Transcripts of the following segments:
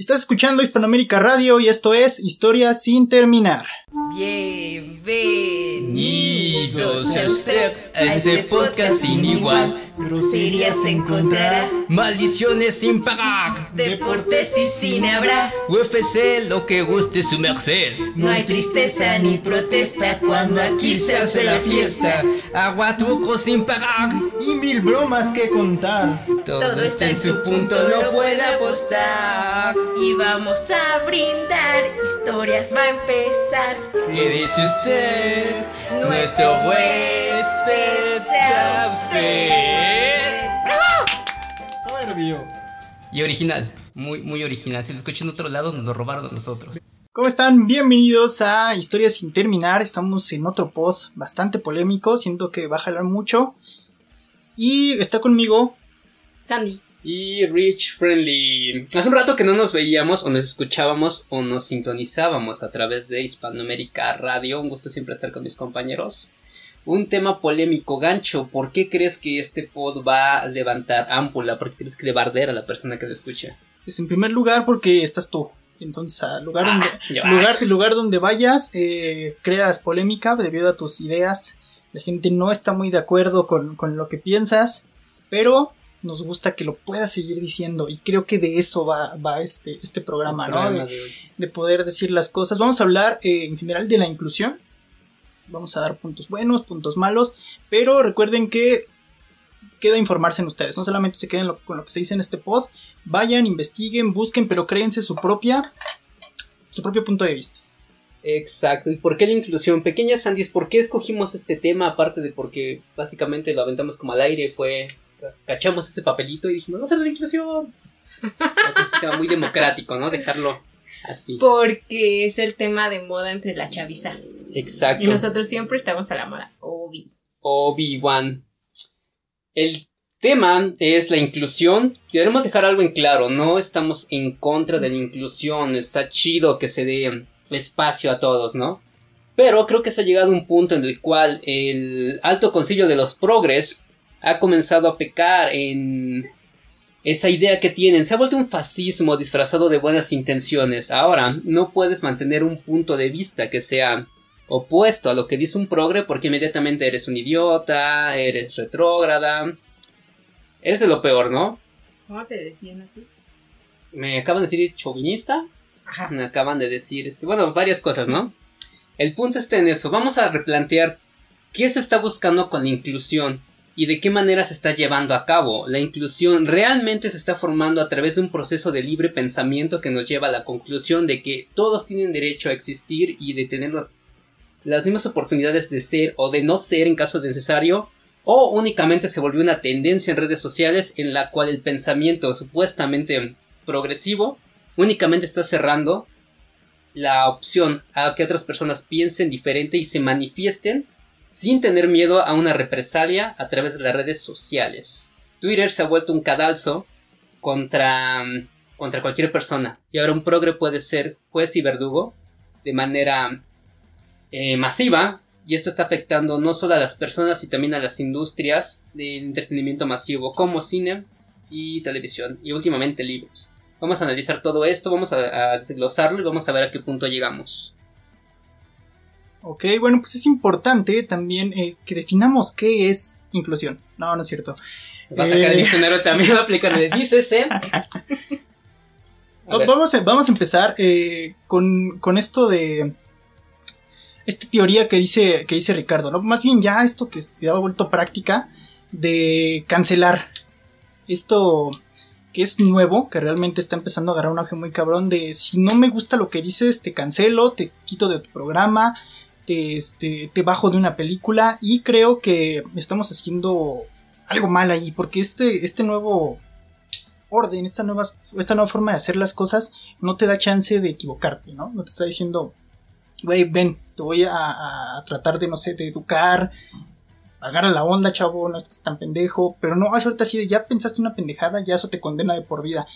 Estás escuchando Hispanoamérica Radio y esto es Historia sin terminar. Bienvenidos a usted a este podcast sin igual. Groserías encontrará, Maldiciones sin pagar. deportes y cine habrá. UFC, lo que guste su merced. No hay tristeza ni protesta cuando aquí se hace la fiesta. Agua truco sin pagar. Y mil bromas que contar. Todo, está en su punto, no puede apostar. Y vamos a brindar, historias va a empezar. ¿Qué dice usted? Nuestro huésped sea usted. Soberbio. Y original, muy, muy original. Si lo escuchan en otro lado, nos lo robaron a nosotros. ¿Cómo están? Bienvenidos a Historia sin terminar. Estamos en otro pod bastante polémico. Siento que va a jalar mucho. Y está conmigo. Sandy. Y Rich Friendly. Hace un rato que no nos veíamos o nos escuchábamos o nos sintonizábamos a través de Hispanoamérica Radio. Un gusto siempre estar con mis compañeros. Un tema polémico, gancho. ¿Por qué crees que este pod va a levantar ámpula? ¿Por qué crees que le va a arder a la persona que lo escucha? Pues en primer lugar porque estás tú. Entonces, al lugar, Ah, donde, lugar, lugar donde vayas, eh, creas polémica debido a tus ideas. La gente no está muy de acuerdo con, con lo que piensas, pero nos gusta que lo puedas seguir diciendo. Y creo que de eso va, va este, este programa, ¿no? Programa De, de poder decir las cosas. Vamos a hablar eh, en general de la inclusión. Vamos a dar puntos buenos, puntos malos, pero recuerden que queda informarse en ustedes. No solamente se queden lo- con lo que se dice en este pod. Vayan, investiguen, busquen, pero créense su propia, su propio punto de vista. Exacto. ¿Y por qué la inclusión? Pequeñas Sandys, ¿por qué escogimos este tema? Aparte de porque básicamente lo aventamos como al aire, fue. Cachamos ese papelito y dijimos, vamos a hacer la inclusión. Entonces era muy democrático, ¿no? Dejarlo así. Porque es el tema de moda entre la chaviza. Exacto. Y nosotros siempre estamos a la moda. Obi. Obi-Wan. El tema es la inclusión. Queremos dejar algo en claro, no estamos en contra de la inclusión, está chido que se dé espacio a todos, ¿no? Pero creo que se ha llegado a un punto en el cual el alto concilio de los progres ha comenzado a pecar en esa idea que tienen. Se ha vuelto un fascismo disfrazado de buenas intenciones. Ahora, no puedes mantener un punto de vista que sea opuesto a lo que dice un progre porque inmediatamente eres un idiota, eres retrógrada, eres de lo peor, ¿no? ¿Cómo te decían a ti? Me acaban de decir chauvinista, Ajá. me acaban de decir, este, bueno, varias cosas, ¿no? El punto está en eso, vamos a replantear qué se está buscando con la inclusión y de qué manera se está llevando a cabo. La inclusión realmente se está formando a través de un proceso de libre pensamiento que nos lleva a la conclusión de que todos tienen derecho a existir y de tener las mismas oportunidades de ser o de no ser en caso necesario o únicamente se volvió una tendencia en redes sociales en la cual el pensamiento supuestamente progresivo únicamente está cerrando la opción a que otras personas piensen diferente y se manifiesten sin tener miedo a una represalia a través de las redes sociales. Twitter se ha vuelto un cadalso contra, contra cualquier persona y ahora un progre puede ser juez y verdugo de manera eh, masiva y esto está afectando no solo a las personas sino también a las industrias del entretenimiento masivo como cine y televisión y últimamente libros. Vamos a analizar todo esto, vamos a, a desglosarlo y vamos a ver a qué punto llegamos. Ok, bueno, pues es importante también eh, que definamos qué es inclusión. No, no es cierto. Va a sacar el Eh. diccionario también, va a aplicar el dícese. A ver, Vamos a, vamos a empezar eh, con, con esto de esta teoría que dice, que dice Ricardo, ¿no? Más bien ya esto que se ha vuelto práctica de cancelar. Esto que es nuevo, que realmente está empezando a agarrar un auge muy cabrón de si no me gusta lo que dices, te cancelo, te quito de tu programa, te, este, te bajo de una película y creo que estamos haciendo algo mal ahí, porque este, este nuevo orden, esta nueva, esta nueva forma de hacer las cosas no te da chance de equivocarte, ¿no? No te está diciendo, güey, ven, te voy a, a tratar de, no sé, de educar, agarra la onda, chavo, no estés tan pendejo, pero no, ahorita de, ya pensaste una pendejada, ya eso te condena de por vida.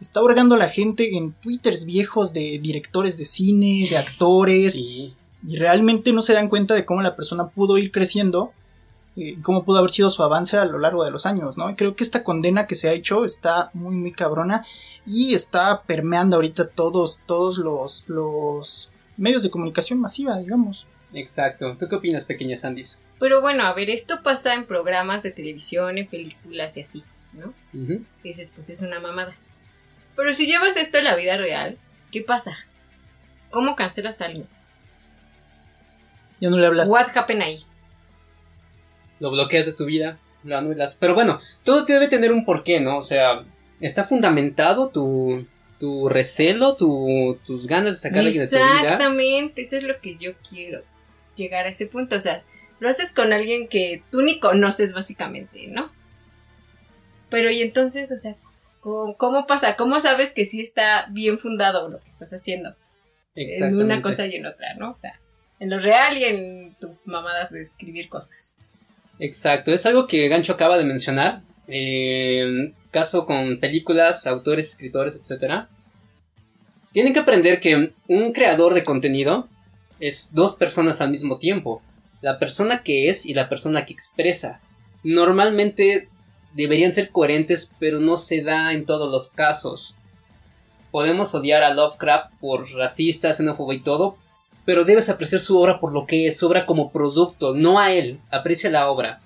Está hurgando a la gente en twitters viejos de directores de cine, de actores, sí. y realmente no se dan cuenta de cómo la persona pudo ir creciendo eh, cómo pudo haber sido su avance a lo largo de los años, ¿no? Y creo que esta condena que se ha hecho está muy, muy cabrona. y está permeando ahorita todos, todos los, los medios de comunicación masiva, digamos. Exacto. ¿Tú qué opinas, pequeña Sandys? Pero bueno, a ver, esto pasa en programas de televisión, en películas y así, ¿no? Dices, pues es una mamada. Pero si llevas esto en la vida real, ¿qué pasa? ¿Cómo cancelas a alguien? Ya no le hablas. What happened ahí? Lo bloqueas de tu vida, lo anulas. Pero bueno, todo debe tener un porqué, ¿no? O sea, está fundamentado tu, tu recelo, tu, tus ganas de sacar a alguien de tu vida. Exactamente, eso es lo que yo quiero. Llegar a ese punto. O sea, lo haces con alguien que tú ni conoces básicamente, ¿no? Pero y entonces, o sea, ¿cómo, cómo pasa? ¿Cómo sabes que sí está bien fundado lo que estás haciendo? En Exactamente. una cosa y en otra, ¿no? O sea, en lo real y en tus mamadas de escribir cosas. Exacto, es algo que Gancho acaba de mencionar. eh, caso con películas, autores, escritores, etc. Tienen que aprender que un creador de contenido es dos personas al mismo tiempo. La persona que es y la persona que expresa. Normalmente deberían ser coherentes, pero no se da en todos los casos. Podemos odiar a Lovecraft por racista, xenófobo y todo, pero debes apreciar su obra por lo que es, su obra como producto, no a él, aprecia la obra.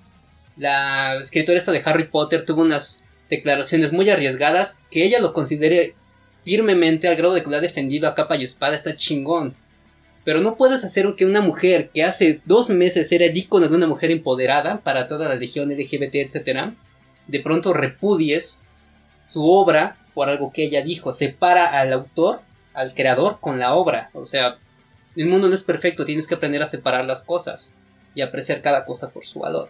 La escritora esta de Harry Potter tuvo unas declaraciones muy arriesgadas que ella lo considere firmemente al grado de que lo ha defendido a capa y espada, está chingón. Pero no puedes hacer que una mujer que hace dos meses era el ícono de una mujer empoderada para toda la legión LGBT, etc., de pronto repudies su obra por algo que ella dijo. Separa al autor, al creador, con la obra. O sea, el mundo no es perfecto, tienes que aprender a separar las cosas y apreciar cada cosa por su valor.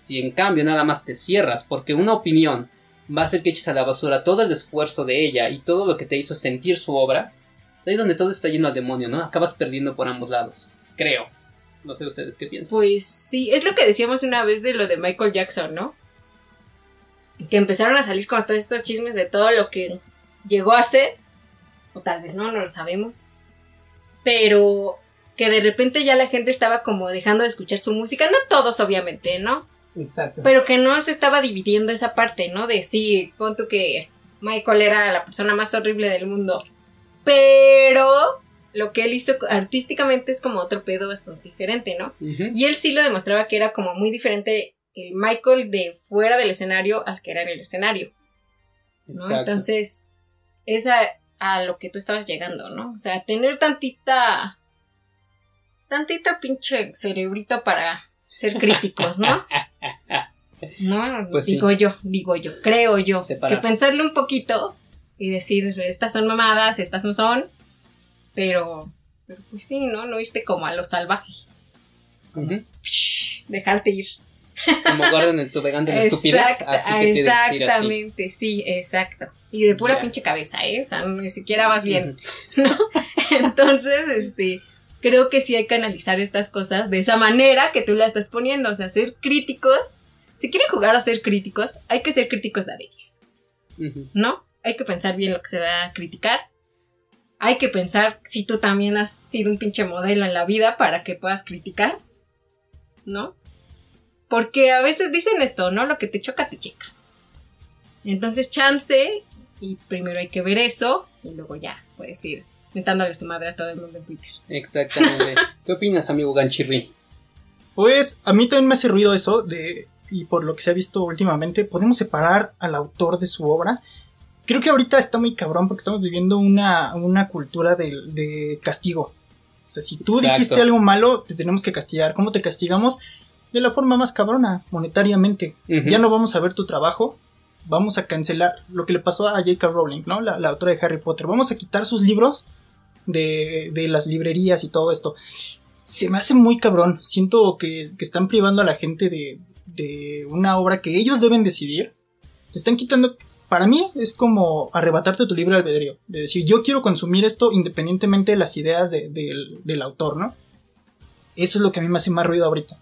Si en cambio nada más te cierras porque una opinión va a hacer que eches a la basura todo el esfuerzo de ella y todo lo que te hizo sentir su obra, ahí donde todo está yendo al demonio, ¿no? Acabas perdiendo por ambos lados. Creo. No sé ustedes qué piensan. Pues sí, es lo que decíamos una vez de lo de Michael Jackson, ¿no? Que empezaron a salir con todos estos chismes de todo lo que llegó a ser, o tal vez no, no lo sabemos, pero que de repente ya la gente estaba como dejando de escuchar su música, no todos obviamente, ¿no? Exacto. Pero que no se estaba dividiendo esa parte, ¿no? De sí, pon tú que Michael era la persona más horrible del mundo. Pero lo que él hizo artísticamente es como otro pedo bastante diferente, ¿no? Y él sí lo demostraba que era como muy diferente el Michael de fuera del escenario al que era en el escenario, ¿no? Entonces, es a, a lo que tú estabas llegando, ¿no? O sea, tener tantita, tantita pinche cerebrito para ser críticos, ¿no? No, Pues sí. digo yo, digo yo, creo yo, Separar. que pensarle un poquito y decir, estas son mamadas, estas no son, pero, pero pues sí, ¿no? No irte como a lo salvaje, Ujú. Psh, dejarte ir. Como guardan en tu vegano de la estupidez. Exacta- Así que exactamente, sí, exacto. Y de pura pinche cabeza, ¿eh? O sea, ni siquiera vas bien, ¿no? Entonces, este, creo que sí hay que analizar estas cosas de esa manera que tú la estás poniendo, o sea, ser críticos. Si quieren jugar a ser críticos, hay que ser críticos de Ujú. ¿no? Hay que pensar bien lo que se va a criticar. Hay que pensar si tú también has sido un pinche modelo en la vida para que puedas criticar, ¿no? Porque a veces dicen esto, ¿no? Lo que te choca, te checa. Entonces, chance, y primero hay que ver eso, y luego ya, puedes ir mentándole su madre a todo el mundo en Twitter. Exactamente. ¿Qué opinas, amigo Ganchirri? Pues a mí también me hace ruido eso de y por lo que se ha visto últimamente, podemos separar al autor de su obra. Creo que ahorita está muy cabrón porque estamos viviendo una, una cultura de, de castigo. O sea, si tú Exacto. dijiste algo malo, te tenemos que castigar. ¿Cómo te castigamos? De la forma más cabrona, monetariamente. Ya no vamos a ver tu trabajo. Vamos a cancelar lo que le pasó a J.K. Rowling, ¿no? La, la autora de Harry Potter. Vamos a quitar sus libros de, de las librerías y todo esto. Se me hace muy cabrón. Siento que, que están privando a la gente de, de una obra que ellos deben decidir. Te están quitando. Para mí es como arrebatarte tu libre albedrío. De decir, yo quiero consumir esto independientemente de las ideas de- del- del autor, ¿no? Eso es lo que a mí me hace más ruido ahorita.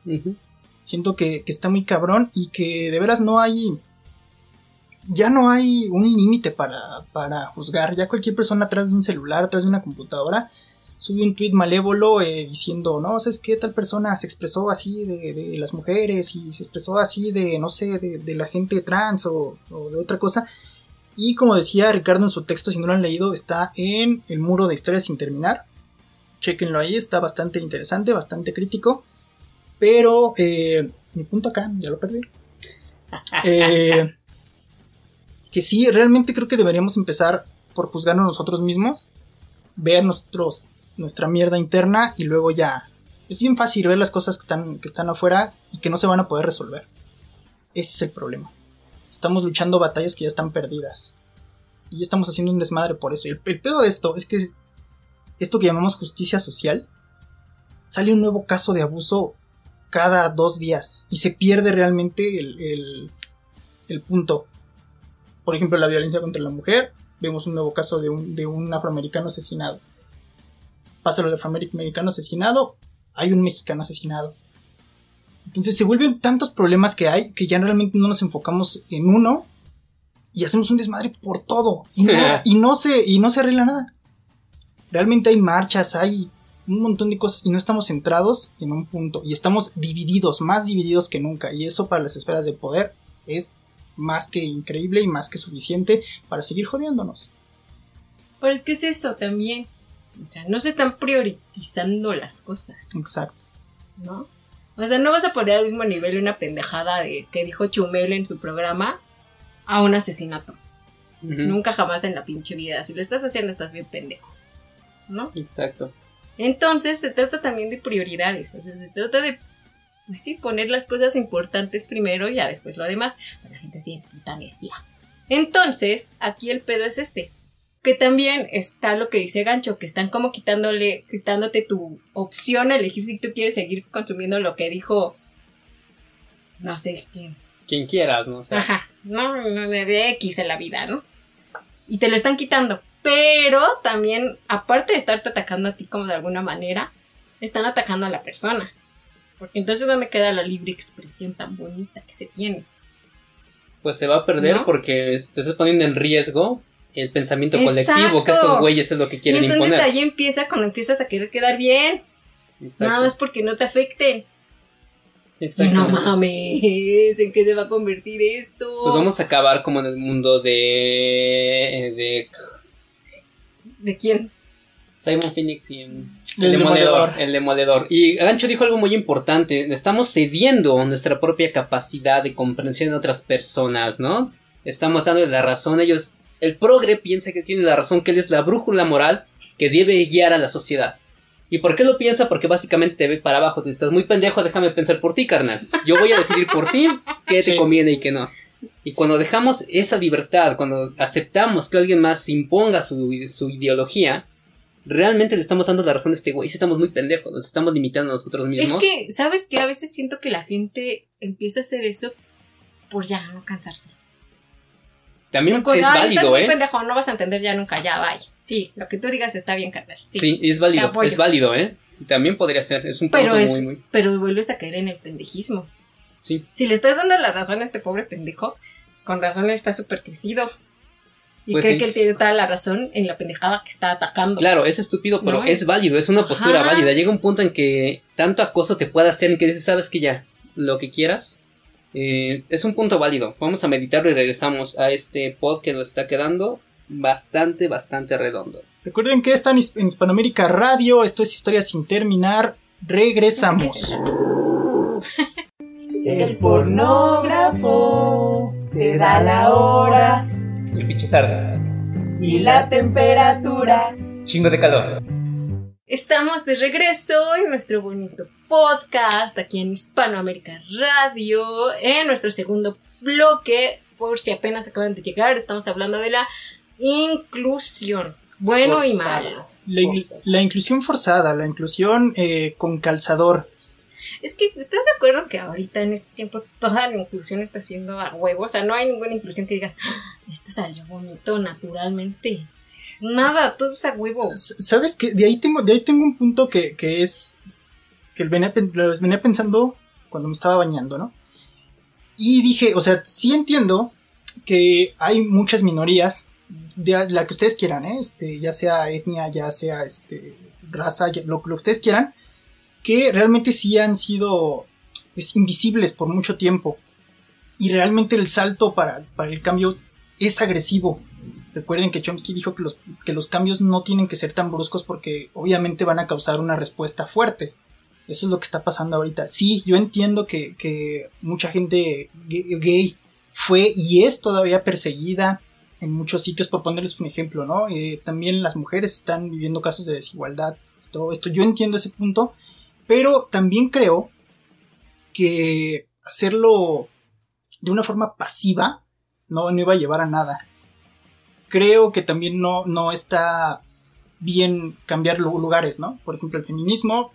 Siento que, que está muy cabrón y que de veras no hay. Ya no hay un límite para, para juzgar. Ya cualquier persona atrás de un celular, atrás de una computadora, sube un tweet malévolo eh, diciendo, no, ¿sabes qué? Tal persona se expresó así de, de las mujeres y se expresó así de, no sé, de, de la gente trans o, o de otra cosa. Y como decía Ricardo en su texto, si no lo han leído, está en el muro de historias sin terminar. Chequenlo ahí, está bastante interesante, bastante crítico. Pero eh, mi punto acá, ya lo perdí. Eh, que sí, realmente creo que deberíamos empezar por juzgarnos nosotros mismos, ver nuestros, nuestra mierda interna y luego ya. Es bien fácil ver las cosas que están, que están afuera y que no se van a poder resolver. Ese es el problema. Estamos luchando batallas que ya están perdidas. Y estamos haciendo un desmadre por eso. Y el, pedo de esto es que esto que llamamos justicia social, sale un nuevo caso de abuso cada dos días y se pierde realmente el, el punto. Por ejemplo, la violencia contra la mujer, vemos un nuevo caso de un, de un afroamericano asesinado. Pasa lo del afroamericano asesinado, hay un mexicano asesinado. Entonces se vuelven tantos problemas que hay que ya realmente no nos enfocamos en uno y hacemos un desmadre por todo y no, y no, se, y no se arregla nada. Realmente hay marchas, hay un montón de cosas y no estamos centrados en un punto y estamos divididos, más divididos que nunca y eso para las esferas de poder es más que increíble y más que suficiente para seguir jodiéndonos. Pero es que es eso también. O sea, no se están priorizando las cosas, Exacto. ¿no? O sea, no vas a poner al mismo nivel una pendejada de que dijo Chumel en su programa a un asesinato. Nunca jamás en la pinche vida. Si lo estás haciendo, estás bien pendejo. ¿No? Exacto. Entonces se trata también de prioridades. O sea, se trata de, pues sí, poner las cosas importantes primero y ya después lo demás. Pero la gente es bien puta necia. Entonces, aquí el pedo es este. Que también está lo que dice Gancho, que están como quitándole, quitándote tu opción a elegir si tú quieres seguir consumiendo lo que dijo. No sé quién. Quien quieras, ¿no? O sea, Ajá, no, no, de de X en la vida, ¿no? Y te lo están quitando. Pero también, aparte de estarte atacando a ti como de alguna manera, están atacando a la persona. Porque entonces, ¿dónde queda la libre expresión tan bonita que se tiene? pues se va a perder ¿No? porque te estás poniendo en riesgo el pensamiento Exacto. colectivo que estos güeyes es lo que Y quieren entonces imponer. ahí empieza cuando empiezas a querer quedar bien. Exacto. Nada más porque no te afecten. Y Exacto. no mames, ¿en qué se va a convertir esto? Pues vamos a acabar como en el mundo de, de ¿De quién? Simon Phoenix y el, El demoledor, Demoledor. el demoledor. Y Gancho dijo algo muy importante, estamos cediendo nuestra propia capacidad de comprensión de otras personas, ¿no? Estamos dando la razón, ellos, el progre piensa que tiene la razón, que él es la brújula moral que debe guiar a la sociedad. ¿Y por qué lo piensa? Porque básicamente te ve para abajo, tú estás muy pendejo, déjame pensar por ti, carnal. Yo voy a decidir por ti qué te conviene y qué no. Y cuando dejamos esa libertad, cuando aceptamos que alguien más imponga su, su ideología, realmente le estamos dando la razón a este güey. Sí estamos muy pendejos, nos estamos limitando a nosotros Es mismos. que, ¿sabes qué? A veces siento que la gente empieza a hacer eso por ya no cansarse. También es "Ay, estás válido, muy ¿eh? pendejo, no vas a entender ya nunca, ya, bye. Sí, lo que tú digas está bien, carnal. Sí. Sí, es válido, es válido, ¿eh? También podría ser, es un punto pero es, muy, muy... pero vuelves a caer en el pendejismo. Sí, Si le estás dando la razón a este pobre pendejo, con razón está súper crecido. Y Pues cree sí. que él tiene toda la razón en la pendejada que está atacando. claro, es estúpido, pero No. es válido, es una postura Ajá. válida. Llega un punto en que tanto acoso te puede hacer en que dices, sabes que ya, lo que quieras, eh, es un punto válido. Vamos a meditarlo y regresamos a este pod que nos está quedando bastante, bastante redondo. Recuerden que están en Hispanoamérica Radio, esto es Historia sin terminar. Regresamos. El pornógrafo te da la hora pinche tarde. y la temperatura. Chingo de calor. Estamos de regreso en nuestro bonito podcast aquí en Hispanoamérica Radio, en nuestro segundo bloque. Por si apenas acaban de llegar, estamos hablando de la inclusión. Bueno y malo. La inclusión forzada, la inclusión eh, con calzador. Es que, ¿estás de acuerdo que ahorita en este tiempo toda la inclusión está siendo a huevo? O sea, no hay ninguna inclusión que digas, "Ah, esto salió bonito naturalmente. Nada, todo es a huevo. ¿Sabes qué? De ahí tengo, de ahí tengo un punto que, que es. que venía, venía pensando cuando me estaba bañando, ¿no? Y dije, o sea, sí entiendo que hay muchas minorías, de la que ustedes quieran, ¿eh? Este, ya sea etnia, ya sea este, raza, lo, lo que ustedes quieran, que realmente sí han sido pues, invisibles por mucho tiempo. Y realmente el salto para, para el cambio es agresivo. Recuerden que Chomsky dijo que los, que los cambios no tienen que ser tan bruscos porque obviamente van a causar una respuesta fuerte. Eso es lo que está pasando ahorita. Sí, yo entiendo que, que mucha gente gay, fue y es todavía perseguida en muchos sitios, por ponerles un ejemplo, ¿no? Eh, también las mujeres están viviendo casos de desigualdad, todo esto. Yo entiendo ese punto, pero también creo que hacerlo de una forma pasiva no, no iba a llevar a nada. Creo que también no, no está bien cambiar lu- lugares, ¿no? Por ejemplo, el feminismo,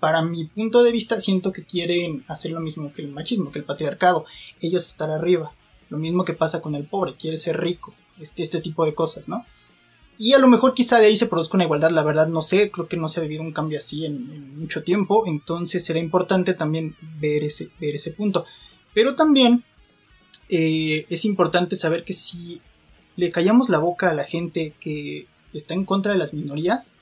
para mi punto de vista, siento que quieren hacer lo mismo que el machismo, que el patriarcado. Ellos estar arriba. Lo mismo que pasa con el pobre, quiere ser rico. Este, este tipo de cosas, ¿no? Y a lo mejor quizá de ahí se produzca una igualdad, la verdad no sé, creo que no se ha vivido un cambio así en, mucho tiempo, entonces será importante también ver ese, ver ese punto. Pero también eh, es importante saber que si le callamos la boca a la gente que está en contra de las minorías,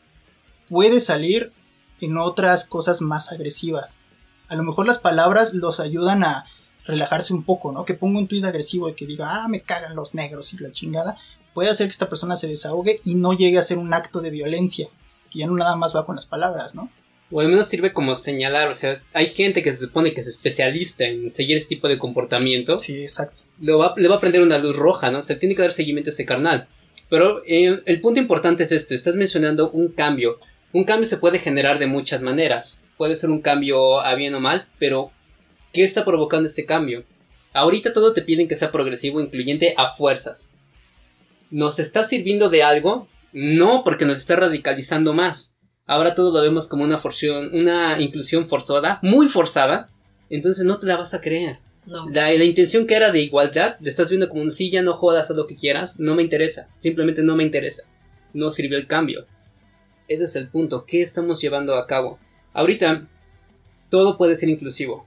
puede salir en otras cosas más agresivas. A lo mejor las palabras los ayudan a relajarse un poco, ¿no? Que ponga un tuit agresivo y que diga, ah, me cagan los negros y la chingada, puede hacer que esta persona se desahogue y no llegue a ser un acto de violencia, que ya no nada más va con las palabras, ¿no? O al menos sirve como señalar, o sea, hay gente que se supone que es especialista en seguir este tipo de comportamiento. Sí, exacto. Lo va, le va a prender una luz roja, ¿no? O sea, tiene que dar seguimiento a ese carnal. Pero eh, el punto importante es este, estás mencionando un cambio. Un cambio se puede generar de muchas maneras. Puede ser un cambio a bien o mal, pero ¿qué está provocando ese cambio? Ahorita todo te piden que sea progresivo, incluyente a fuerzas. ¿Nos está sirviendo de algo? No, porque nos está radicalizando más. Ahora todo lo vemos como una, forción, una inclusión forzada, muy forzada, entonces no te la vas a creer. No. La, la intención que era de igualdad, le estás viendo como un sí, ya no jodas a lo que quieras, no me interesa, simplemente no me interesa. No sirvió el cambio. Ese es el punto, ¿qué estamos llevando a cabo? Ahorita, todo puede ser inclusivo,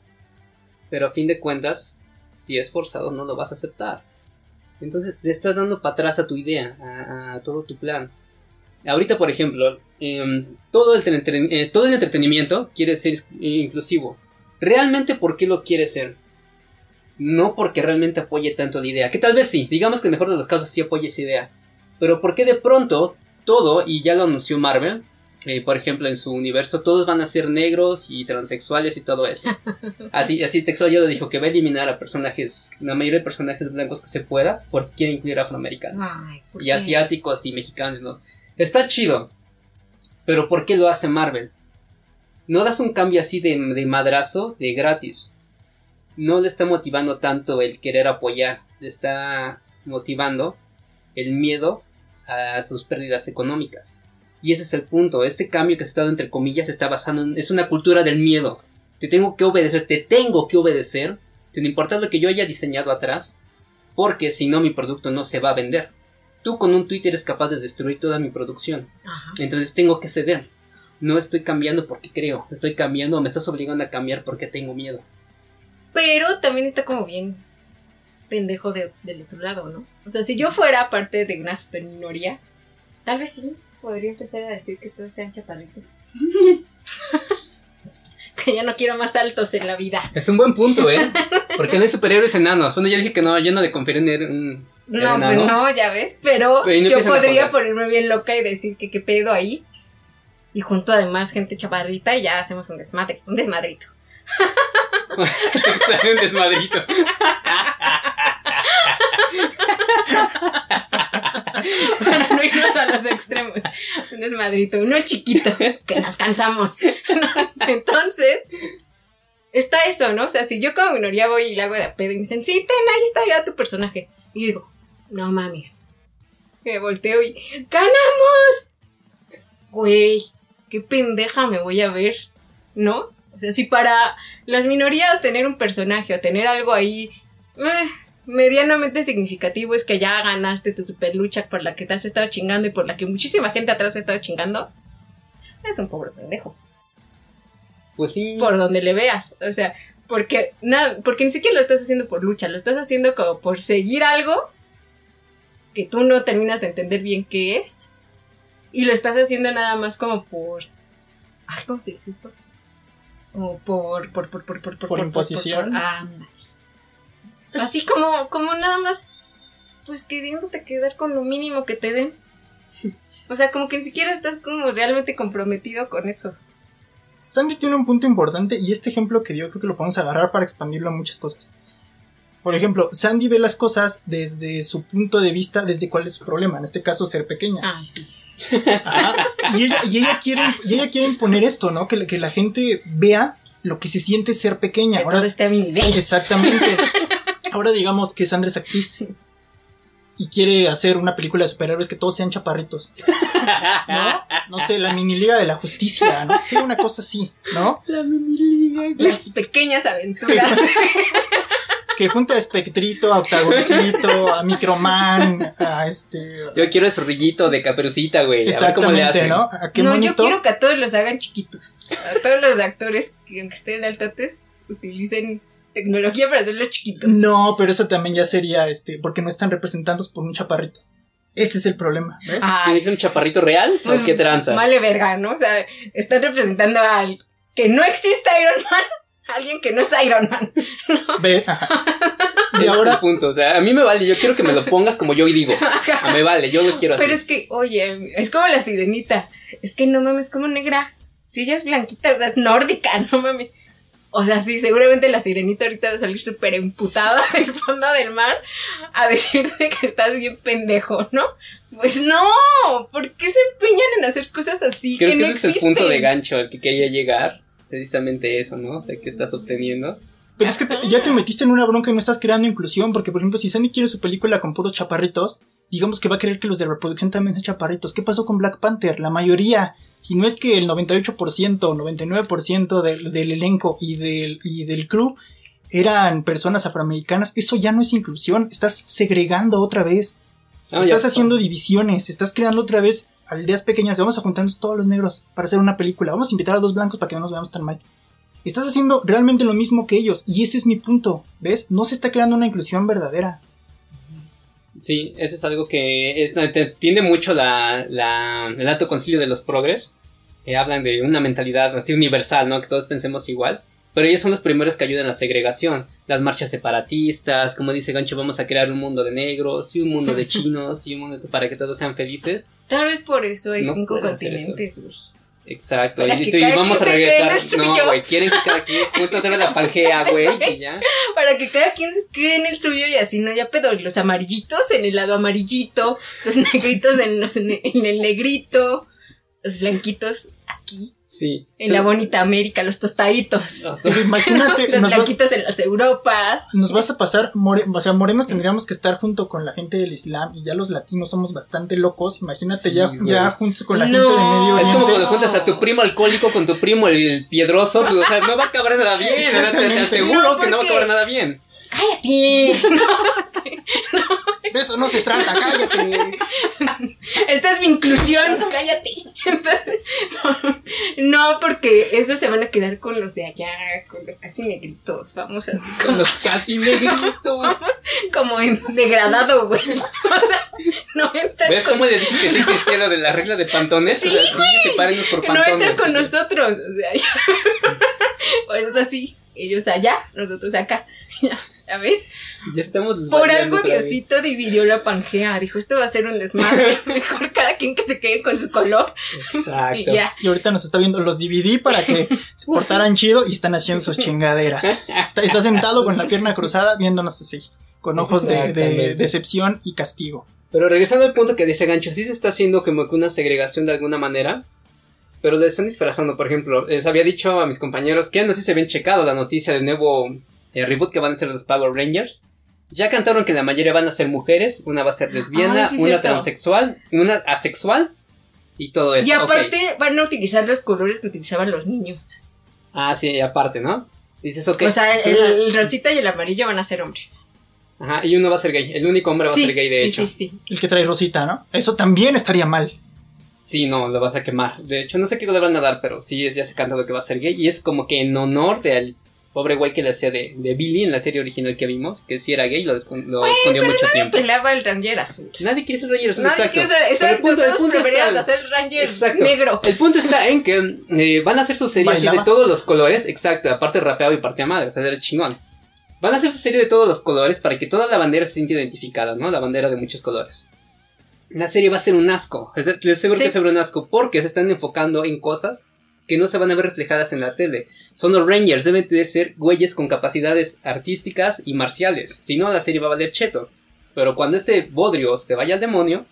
pero a fin de cuentas, si es forzado no lo vas a aceptar. Entonces le estás dando para atrás a tu idea, a, todo tu plan. Ahorita, por ejemplo, em, todo, el eh, todo el entretenimiento quiere ser is- inclusivo. ¿Realmente por qué lo quiere ser? No porque realmente apoye tanto la idea. Que tal vez sí, digamos que el mejor de los casos sí apoye esa idea. Pero ¿por qué de pronto todo, y ya lo anunció Marvel, eh, por ejemplo en su universo, todos van a ser negros y transexuales y todo eso? Así, así textual ya lo dijo, que va a eliminar a personajes, la mayoría de personajes blancos que se pueda, porque quiere incluir afroamericanos Ay, ¿por y asiáticos y mexicanos, ¿no? Está chido. Pero ¿por qué lo hace Marvel? No das un cambio así de, de madrazo, de gratis. No le está motivando tanto el querer apoyar. Le está motivando el miedo a sus pérdidas económicas. Y ese es el punto. Este cambio que se está dando entre comillas se está basando en... Es una cultura del miedo. Te tengo que obedecer, te tengo que obedecer. Sin importar lo que yo haya diseñado atrás. Porque si no mi producto no se va a vender. Tú con un tweet eres capaz de destruir toda mi producción. Ajá. Entonces tengo que ceder. No estoy cambiando porque creo. Estoy cambiando, me estás obligando a cambiar porque tengo miedo. Pero también está como bien pendejo de- del otro lado, ¿no? O sea, si yo fuera parte de una super minoría, tal vez sí podría empezar a decir que todos sean chaparritos. que ya no quiero más altos en la vida. Es un buen punto, ¿eh? Porque no hay superhéroes enanos. Bueno, ya dije que no, yo no le confiero en un... No, ¿Enano? pues no, ya ves, pero no yo podría ponerme bien loca y decir que qué pedo ahí. Y junto además gente chaparrita y ya hacemos un desmadre, un desmadrito. Un desmadrito. Para no irnos a los extremos. Un desmadrito, uno chiquito, que nos cansamos. Entonces, está eso, ¿no? O sea, si yo como minoría voy y le hago de pedo y me dicen, sí, ten, ahí está ya tu personaje. Y yo digo, no mames. Me volteo y, ¡ganamos! Güey, qué pendeja me voy a ver, ¿no? O sea, si para las minorías tener un personaje o tener algo ahí eh, medianamente significativo es que ya ganaste tu super lucha por la que te has estado chingando y por la que muchísima gente atrás ha estado chingando, es un pobre pendejo. Pues sí. Por donde le veas. O sea, porque, nada, porque ni siquiera lo estás haciendo por lucha, lo estás haciendo como por seguir algo que tú no terminas de entender bien qué es. Y lo estás haciendo nada más como por. Ay, ¿cómo se dice esto? Como por. Por, por, por, por, por, Por imposición. Así como, como nada más pues queriéndote quedar con lo mínimo que te den. O sea, como que ni siquiera estás como realmente comprometido con eso. Sandy tiene un punto importante y este ejemplo que dio creo que lo podemos agarrar para expandirlo a muchas cosas. Por ejemplo, Sandy ve las cosas desde su punto de vista, desde cuál es su problema, en este caso ser pequeña. Ay, sí. Y, ella, y ella quiere, y ella quiere imponer esto, ¿no? Que, que la gente vea lo que se siente ser pequeña. Que Ahora, todo esté a mi nivel. exactamente. Ahora digamos que Sandra es actriz y quiere hacer una película de superhéroes que todos sean chaparritos. ¿No? No sé, la mini liga de la justicia, no sé, una cosa así, ¿no? Las pequeñas aventuras. Que junta a Espectrito, a Octagoncito, a Microman, a este. Yo quiero el zorrillito de caperucita, güey. A ver cómo le Exactamente, hacen. ¿no? A qué no, bonito. yo quiero que a todos los hagan chiquitos. A todos los actores que aunque estén altotes utilicen tecnología para hacerlos chiquitos. No, pero eso también ya sería, este, porque no están representados por un chaparrito. Ese es el problema, ¿ves? Ay, ¿Tienes un chaparrito real? pues, ¿O qué tranza? Vale verga, ¿no? O sea, están representando al que no existe Iron Man, a alguien que no es Iron Man. ¿Ves? Ajá. Y es ahora, punto. O sea, a mí me vale. Yo quiero que me lo pongas como yo digo. A me vale, yo lo quiero así. Pero es que, oye, es como la sirenita. Es que no mames, como negra. Si ella es blanquita, o sea, es nórdica, no mames. O sea, sí, seguramente la sirenita ahorita va a salir súper emputada del fondo del mar a decirte que estás bien pendejo, ¿no? Pues no, ¿por qué se empeñan en hacer cosas así Creo que que, no ese es el existen? punto de gancho al que quería llegar. Precisamente eso, ¿no? O sea, que estás obteniendo. pero es que te- ya te metiste en una bronca y no estás creando inclusión, porque por ejemplo, si Sandy quiere su película con puros chaparritos, digamos que va a querer que los de reproducción también sean chaparritos. ¿Qué pasó con Black Panther? La mayoría, si no es que el 98% o 99% del, del elenco y del, y del crew eran personas afroamericanas, eso ya no es inclusión, estás segregando otra vez. Ah, estás haciendo divisiones, estás creando otra vez aldeas pequeñas. Vamos a juntarnos todos los negros para hacer una película. Vamos a invitar a dos blancos para que no nos veamos tan mal. Estás haciendo realmente lo mismo que ellos. Y ese es mi punto. ¿Ves? No se está creando una inclusión verdadera. Sí, eso es algo que es- tiende mucho la, la- el alto concilio de los progres. que hablan de una mentalidad así universal, ¿no? Que todos pensemos igual. Pero ellos son los primeros que ayudan a la segregación. Las marchas separatistas, como dice Gancho, vamos a crear un mundo de negros y un mundo de chinos y un mundo para que todos sean felices. Tal vez por eso hay No cinco continentes, güey. Exacto. Y, vamos a regresar. No, güey, quieren que cada quien junto vez la pangea, güey, y ya. Para que cada quien se quede en el suyo y así no haya pedo. Los amarillitos en el lado amarillito, los negritos en, los, en el negrito, los blanquitos aquí, Sí. en la bonita América, los tostaditos. Imagínate, Los nos, va- blanquitos en las Europas. nos vas a pasar, more- o sea, morenos tendríamos que estar junto con la gente del Islam y ya los latinos somos bastante locos. Imagínate Sí, ya, güey. ya juntos con la No. gente de Medio Es como Oriente. cuando juntas a tu primo alcohólico con tu primo el piedroso, pues, o sea, no va a acabar nada bien, te, aseguro No, que no va a acabar nada bien. ¡Cállate! De eso no se trata, cállate. Esta es mi inclusión, cállate. Entonces, no, no, porque esos se van a quedar con los de allá, con los casi negritos. Vamos así Con como, los casi negritos. como en degradado, güey. O sea, no entran ¿Ves con, cómo les dije que sí existía lo de la regla de pantones? Sí, o sea, sí, sepárenos por no entran con nosotros. O sea, ya. Por eso así, ellos allá, nosotros acá. Ya, ¿Ya estamos Por algo. Diosito dividió la Pangea. Dijo, esto va a ser un desmadre. Mejor cada quien que se quede con su color. Exacto. Y ya. Y ahorita nos está viendo, los dividí para que se portaran chido y están haciendo sus chingaderas. Está, está sentado con la pierna cruzada viéndonos así, con ojos de, decepción y castigo. Pero regresando al punto que dice Gancho, sí se está haciendo como que una segregación de alguna manera, pero le están disfrazando. Por ejemplo, les había dicho a mis compañeros que no sé si se habían checado la noticia del nuevo eh, reboot que van a ser los Power Rangers. Ya cantaron que la mayoría van a ser mujeres, una va a ser lesbiana, Ay, sí, una cierto. transexual, una asexual y todo eso. Y aparte van a utilizar los colores que utilizaban los niños. Ah, sí, y aparte, ¿no? Dices, ok. O sea, sí, el, una- el rosita y el amarillo van a ser hombres. Ajá, y uno va a ser gay. El único hombre va sí, a ser gay, de sí, hecho. sí, sí. El que trae rosita, ¿no? Eso también estaría mal. Sí, no, lo vas a quemar. De hecho, no sé qué le van a dar, pero sí es, ya se canta lo que va a ser gay. Y es como que en honor del pobre güey que le hacía de, de Billy en la serie original que vimos, que sí era gay, lo, escon- lo escondió mucho tiempo. Pelaba el Ranger azul. Nadie quiere ser Ranger azul, Nadie exacto. quiere ser, Pero exacto, el punto, el todos punto preferían está, hacer Ranger Exacto. negro. el punto está en que eh, van a hacer su serie así de todos los colores, exacto, aparte rapeado y partía madre, o sea, era chingón. Van a hacer su serie de todos los colores para que toda la bandera se sienta identificada, ¿no? La bandera de muchos colores. La serie va a ser un asco. Es- Les aseguro Sí. que va a ser un asco porque se están enfocando en cosas que no se van a ver reflejadas en la tele. Son los Rangers, deben de ser güeyes con capacidades artísticas y marciales. Si no, la serie va a valer cheto. Pero cuando este bodrio se vaya al demonio,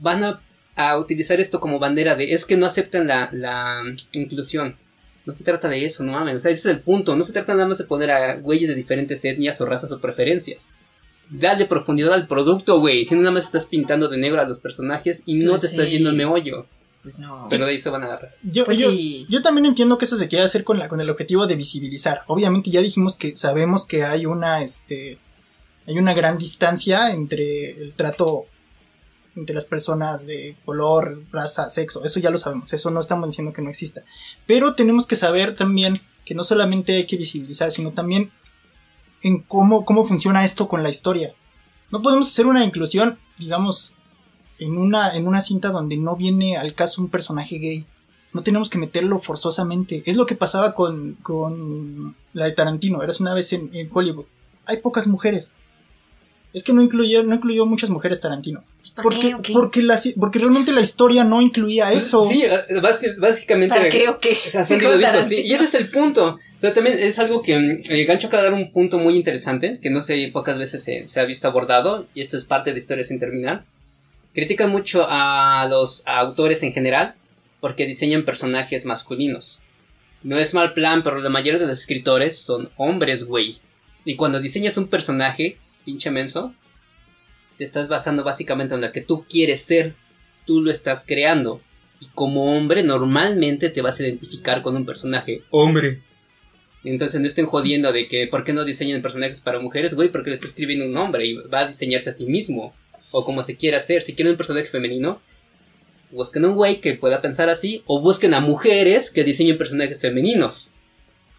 van a, a utilizar esto como bandera de es que no aceptan la, la inclusión. No se trata de eso, no mames. O sea, ese es el punto. No se trata nada más de poner a güeyes de diferentes etnias o razas o preferencias. Dale profundidad al producto, güey. Si no, nada más estás pintando de negro a los personajes y no Pues te estás yendo al meollo. Pues no. Pero de ahí se van a agarrar. Yo, Pues yo, sí. yo también entiendo que eso se quiere hacer con, la, con el objetivo de visibilizar. Obviamente ya dijimos que sabemos que hay una, este, hay una gran distancia entre el trato entre las personas de color, raza, sexo. Eso ya lo sabemos. Eso no estamos diciendo que no exista. Pero tenemos que saber también que no solamente hay que visibilizar, sino también en cómo, cómo funciona esto con la historia. No podemos hacer una inclusión, digamos, en una, en una cinta donde no viene al caso un personaje gay. No tenemos que meterlo forzosamente. Es lo que pasaba con, con la de Tarantino. Eras una vez en, en Hollywood. Hay pocas mujeres. Es que no incluyó, no incluyó muchas mujeres Tarantino. ¿Para Porque, qué o qué? porque, la, porque realmente la historia no incluía eso. Sí, eh, básicamente. ¿Para qué o qué? Santi lo dijo, sí, y ese es el punto. O sea, también es algo que el gancho acaba de dar un punto muy interesante, que no sé, pocas veces se, se ha visto abordado, y esto es parte de Historia sin terminar. Critican mucho a los autores en general, porque diseñan personajes masculinos. No es mal plan, pero la mayoría de los escritores son hombres, güey. Y cuando diseñas un personaje, pinche menso, te estás basando básicamente en lo que tú quieres ser. Tú lo estás creando. Y como hombre, normalmente te vas a identificar con un personaje hombre. Entonces no estén jodiendo de que por qué no diseñan personajes para mujeres, güey, porque le está escribiendo un hombre y va a diseñarse a sí mismo. O como se quiera hacer. Si quieren un personaje femenino, busquen un güey que pueda pensar así. O busquen a mujeres que diseñen personajes femeninos.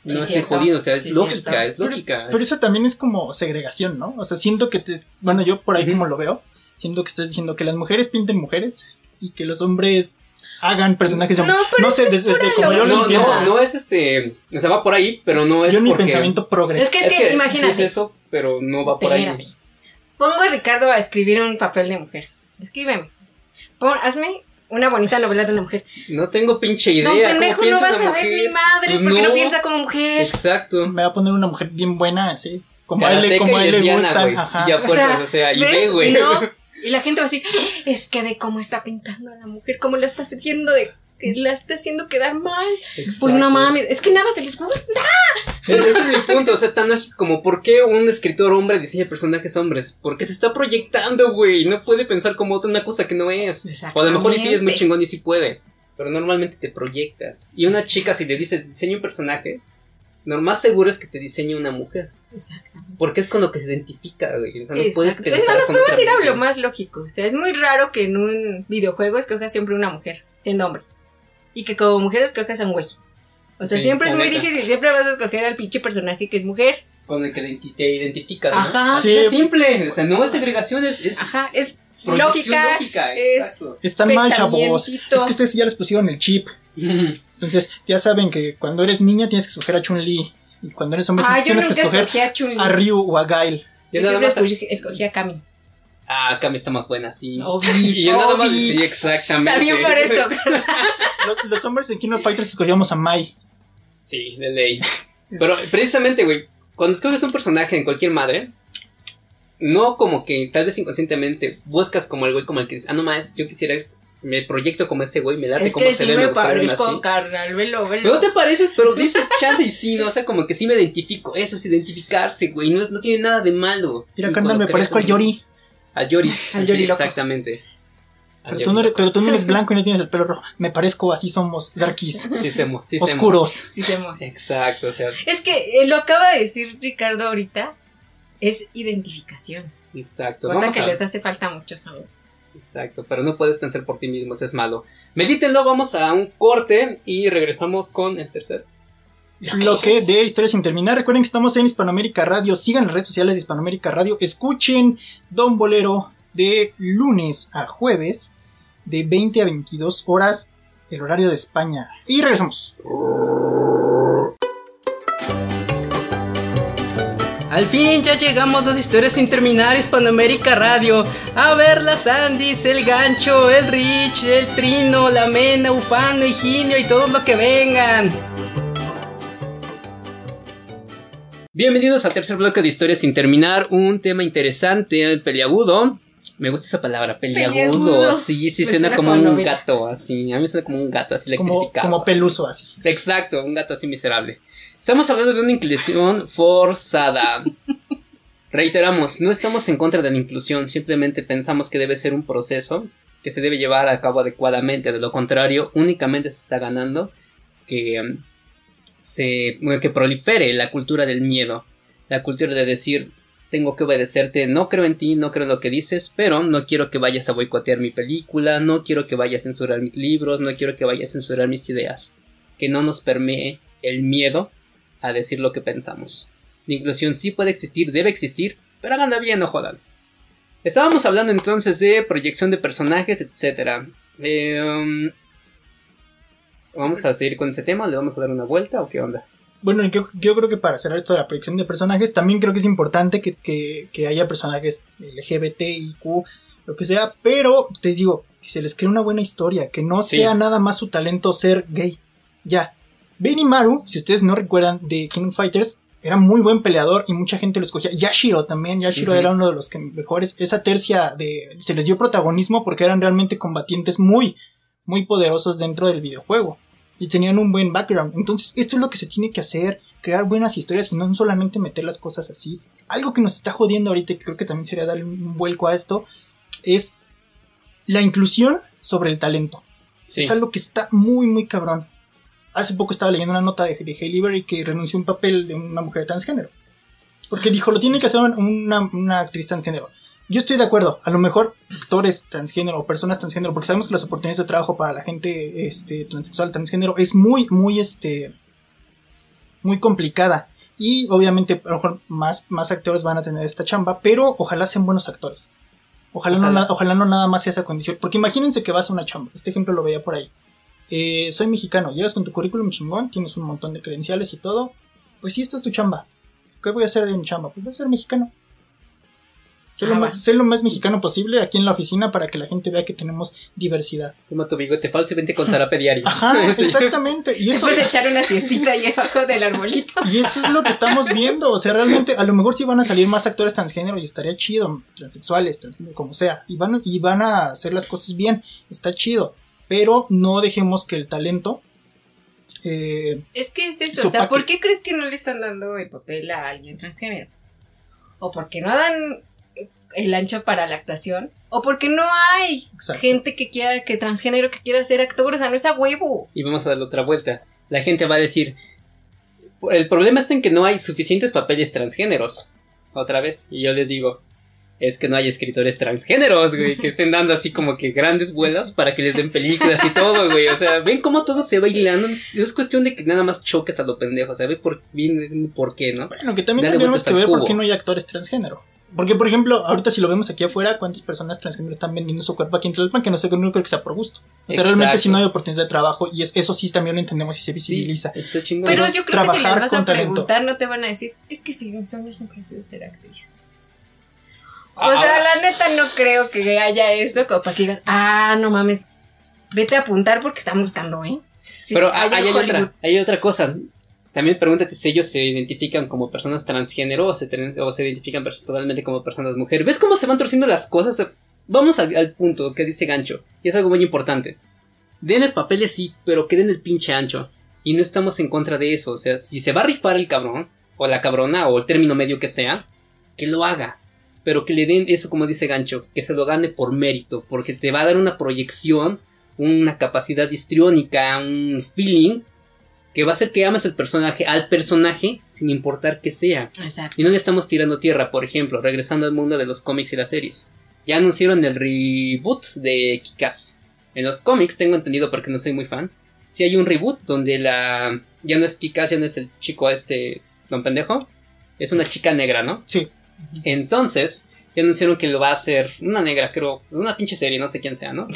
No Sí, estén cierto. jodiendo, o sea, es Sí, lógica, cierto. es lógica. Pero eso también es como segregación, ¿no? O sea, siento que te. Bueno, yo por ahí Ujú. como lo veo. Siento que estás diciendo que las mujeres pinten mujeres y que los hombres hagan personajes No, pero No sé, es que es desde, como yo lo no, entiendo. no, no es este. O sea, va por ahí, pero no es. yo mi porque- pensamiento progreso. Es que es que, imagínate. Sí es eso, pero no va por ahí. Pongo a Ricardo a escribir un papel de mujer. Escríbeme. Pon, hazme una bonita novela de una mujer. No tengo pinche idea. Don ¿cómo pendejo, no piensa vas a ver mujer? ni madres Pues porque no. no. piensa como mujer. Exacto. Me va a poner una mujer bien buena, así. Como a él, le- Karateca como a y él le lesbiana, gustan. güey. Ajá. Sí, ya O fuerzas, sea, o sea, y ve, güey. No. Y la gente va a decir, "Ah, es que ve cómo está pintando a la mujer, cómo la está haciendo de que la está haciendo quedar mal. Pues no Exacto. mames, es que nada se les gusta. Ese es mi punto, o sea, tan lógico como ¿por qué un escritor hombre diseña personajes hombres? Porque se está proyectando, güey, no puede pensar como otra una cosa que no es. O a lo mejor y sí es muy chingón y sí puede, pero normalmente te proyectas. Y una chica si le dices diseña un personaje, lo más seguro es que te diseñe una mujer, Exactamente. porque es con lo que se identifica, güey. O sea, no puedes Exacto. pensar Es más, nos podemos ir a lo más lógico. O sea, es muy raro que en un videojuego escojas siempre una mujer, siendo hombre. Y que como mujer escojas a un güey. O sea, Sí, siempre es muy neta. difícil. Siempre vas a escoger al pinche personaje que es mujer. Con el que te identificas, ¿no? Ajá. Así de simple, o sea, no es segregación, es, es Ajá, es lógica. lógica, es-. Están mal, chavos. Es que ustedes ya les pusieron el chip. Entonces, ya saben que cuando eres niña tienes que escoger a Chun-Li. Y cuando eres hombre Ah, yo tienes que escoger a a Ryu o a Gail. Yo Yo siempre escogí, escogí a Kami. Ah, Cami está más buena, sí. Y yo nada más. Sí, exactamente. También por eso. Los, los hombres en Kino Fighters escogíamos a Mai. Sí, de ley. Pero precisamente, güey, cuando escoges un personaje en cualquier madre, no como que tal vez inconscientemente buscas como el güey como el que dice, ah, no más, yo quisiera, me proyecto como ese güey, me late Es como que se sí ve, me verme parezco, carnal. Velo, velo. No te pareces, pero dices chance y sí, ¿no? O sea, como que sí me identifico. Eso es identificarse, güey. No, es- no tiene nada de malo. Mira, Y carnal, me parezco a Yori. A Yori. Al sí, Yori loco. Exactamente. Pero tú, no eres, pero tú no eres blanco y no tienes el pelo rojo. Me parezco, así somos, darkies. Sí, semos. oscuros. Sí, hacemos. Exacto, o sea, Es que eh, lo acaba de decir Ricardo ahorita. Es identificación. exacto. Cosa Vamos que a- les hace falta a muchos hombres. Exacto, pero no puedes pensar por ti mismo, eso es malo. Medítenlo, vamos a un corte y regresamos con el tercer. Bloque de Historias sin terminar. Recuerden que estamos en Hispanoamérica Radio. Sigan las redes sociales de Hispanoamérica Radio. Escuchen Don Bolero de lunes a jueves de 20 a 22 horas, el horario de España. Y regresamos. Al fin ya llegamos a las historias sin terminar Hispanoamérica Radio. A ver las Andis, el gancho, el Rich, el Trino, la Mena, Ufano, Higinio y todos los que vengan. Bienvenidos al tercer bloque de historias sin terminar. Un tema interesante, peliagudo. Me gusta esa palabra, peliagudo. Peliagudo. Sí, sí, suena suena como como un novela. gato, así. A mí me suena como un gato, así Como, electrificado. como peluso así. Exacto, un gato así miserable. Estamos hablando de una inclusión forzada. Reiteramos, no estamos en contra de la inclusión, simplemente pensamos que debe ser un proceso que se debe llevar a cabo adecuadamente. De lo contrario, únicamente se está ganando que em, se que prolifere la cultura del miedo, la cultura de decir tengo que obedecerte, no creo en ti, no creo en lo que dices, pero no quiero que vayas a boicotear mi película, no quiero que vayas a censurar mis libros, no quiero que vayas a censurar mis ideas, que no nos permee el miedo a decir lo que pensamos. La inclusión sí puede existir, debe existir, pero háganla bien, no jodan. Estábamos hablando entonces de proyección de personajes, etc. vamos a seguir con ese tema, le vamos a dar una vuelta o qué onda. Bueno, yo, yo creo que para cerrar esto de la proyección de personajes, también creo que es importante que, que- que haya personajes LGBT, IQ, lo que sea, pero te digo, que se les cree una buena historia, que no Sí. sea nada más su talento ser gay. Ya. Benimaru, si ustedes no recuerdan de King Fighters, era muy buen peleador y mucha gente lo escogía. Yashiro también, Yashiro era uno de los que mejores. Esa tercia de. se les dio protagonismo porque eran realmente combatientes muy, muy poderosos dentro del videojuego. Y tenían un buen background. Entonces, esto es lo que se tiene que hacer: crear buenas historias y no solamente meter las cosas así. Algo que nos está jodiendo ahorita, y que creo que también sería darle un vuelco a esto, es la inclusión sobre el talento. Sí. Es algo que está muy, muy cabrón. Hace poco estaba leyendo una nota de, de Hailey Berry que renunció a un papel de una mujer transgénero. Porque dijo, lo tiene que hacer una, una actriz transgénero. Yo estoy de acuerdo. A lo mejor actores transgénero o personas transgénero, porque sabemos que las oportunidades de trabajo para la gente este, transexual, transgénero, es muy, muy, este, muy complicada. Y obviamente, a lo mejor más, más actores van a tener esta chamba, pero ojalá sean buenos actores. Ojalá, No, Ojalá. na- ojalá no nada más sea esa condición. Porque imagínense que vas a una chamba. Este ejemplo lo veía por ahí. Eh, soy mexicano, llegas con tu currículum chingón, tienes un montón de credenciales y todo. Pues sí, esta es tu chamba. ¿Qué voy a hacer de mi chamba? Pues voy a ser mexicano. Sé, lo más, va. sé lo más mexicano posible aquí en la oficina para que la gente vea que tenemos diversidad. Toma tu bigote falso y vente con zarape diario. Ajá, Sí. exactamente. Y eso, Después de echar una siestita ahí abajo del arbolito. y eso es lo que estamos viendo. O sea, realmente, a lo mejor sí van a salir más actores transgénero y estaría chido. Transexuales, transgénero, como sea. Y van, y van a hacer las cosas bien. Está chido. Pero no dejemos que el talento. eh, Es que es eso, o sea. ¿por qué crees que no le están dando el papel a alguien transgénero? ¿O porque no dan el ancho para la actuación? ¿O porque no hay exacto. gente que quiera, que transgénero que quiera ser actor? O sea, no es a huevo. Y vamos a darle otra vuelta. La gente va a decir, el problema está en que no hay suficientes papeles transgéneros. Otra vez. Y yo les digo, es que no hay escritores transgéneros, güey, que estén dando así como que grandes vuelos para que les den películas y todo, güey. O sea, ven cómo todo se va hilando. No es cuestión de que nada más choques a lo pendejo. O sea, ve por, bien por qué, ¿no? Bueno, que también vueltas que ver por qué no hay actores transgénero. Porque, por ejemplo, ahorita si lo vemos aquí afuera, ¿cuántas personas transgénero están vendiendo su cuerpo aquí en Tlalpan? Que no sé, no creo que sea por gusto. O sea, realmente si no hay oportunidad de trabajo, y es- eso sí también lo entendemos y se Sí, visibiliza. está chingón. Pero yo creo que si les vas a talento. preguntar, no te van a decir, es que si mi sueño siempre ha sido ser actriz. O Ah, sea, la neta no creo que haya esto como para que digas, ah, no mames, vete a apuntar porque están buscando, ¿eh? Pero hay, en hay Hollywood. otra, hay otra cosa. También pregúntate si ellos se identifican como personas transgénero o se, identifican totalmente como personas mujer. ¿Ves cómo se van torciendo las cosas? Vamos al, al punto que dice Gancho. Y es algo muy importante. Denles papeles sí, pero que den el pinche ancho. Y no estamos en contra de eso. O sea, si se va a rifar el cabrón, o la cabrona, o el término medio que sea, que lo haga. Pero que le den eso como dice Gancho, que se lo gane por mérito, porque te va a dar una proyección, una capacidad histriónica, un feeling, que va a hacer que ames el personaje, al personaje, sin importar que sea. Exacto. Y no le estamos tirando tierra, por ejemplo, regresando al mundo de los cómics y las series. Ya anunciaron el reboot de Kikas. En los cómics, tengo entendido porque no soy muy fan, si hay un reboot donde la... Ya no es Kikas, ya no es el chico este, don pendejo, es una chica negra, ¿no? Sí. Entonces, ya anunciaron que lo va a hacer una negra, creo, una pinche serie, no sé quién sea, ¿no?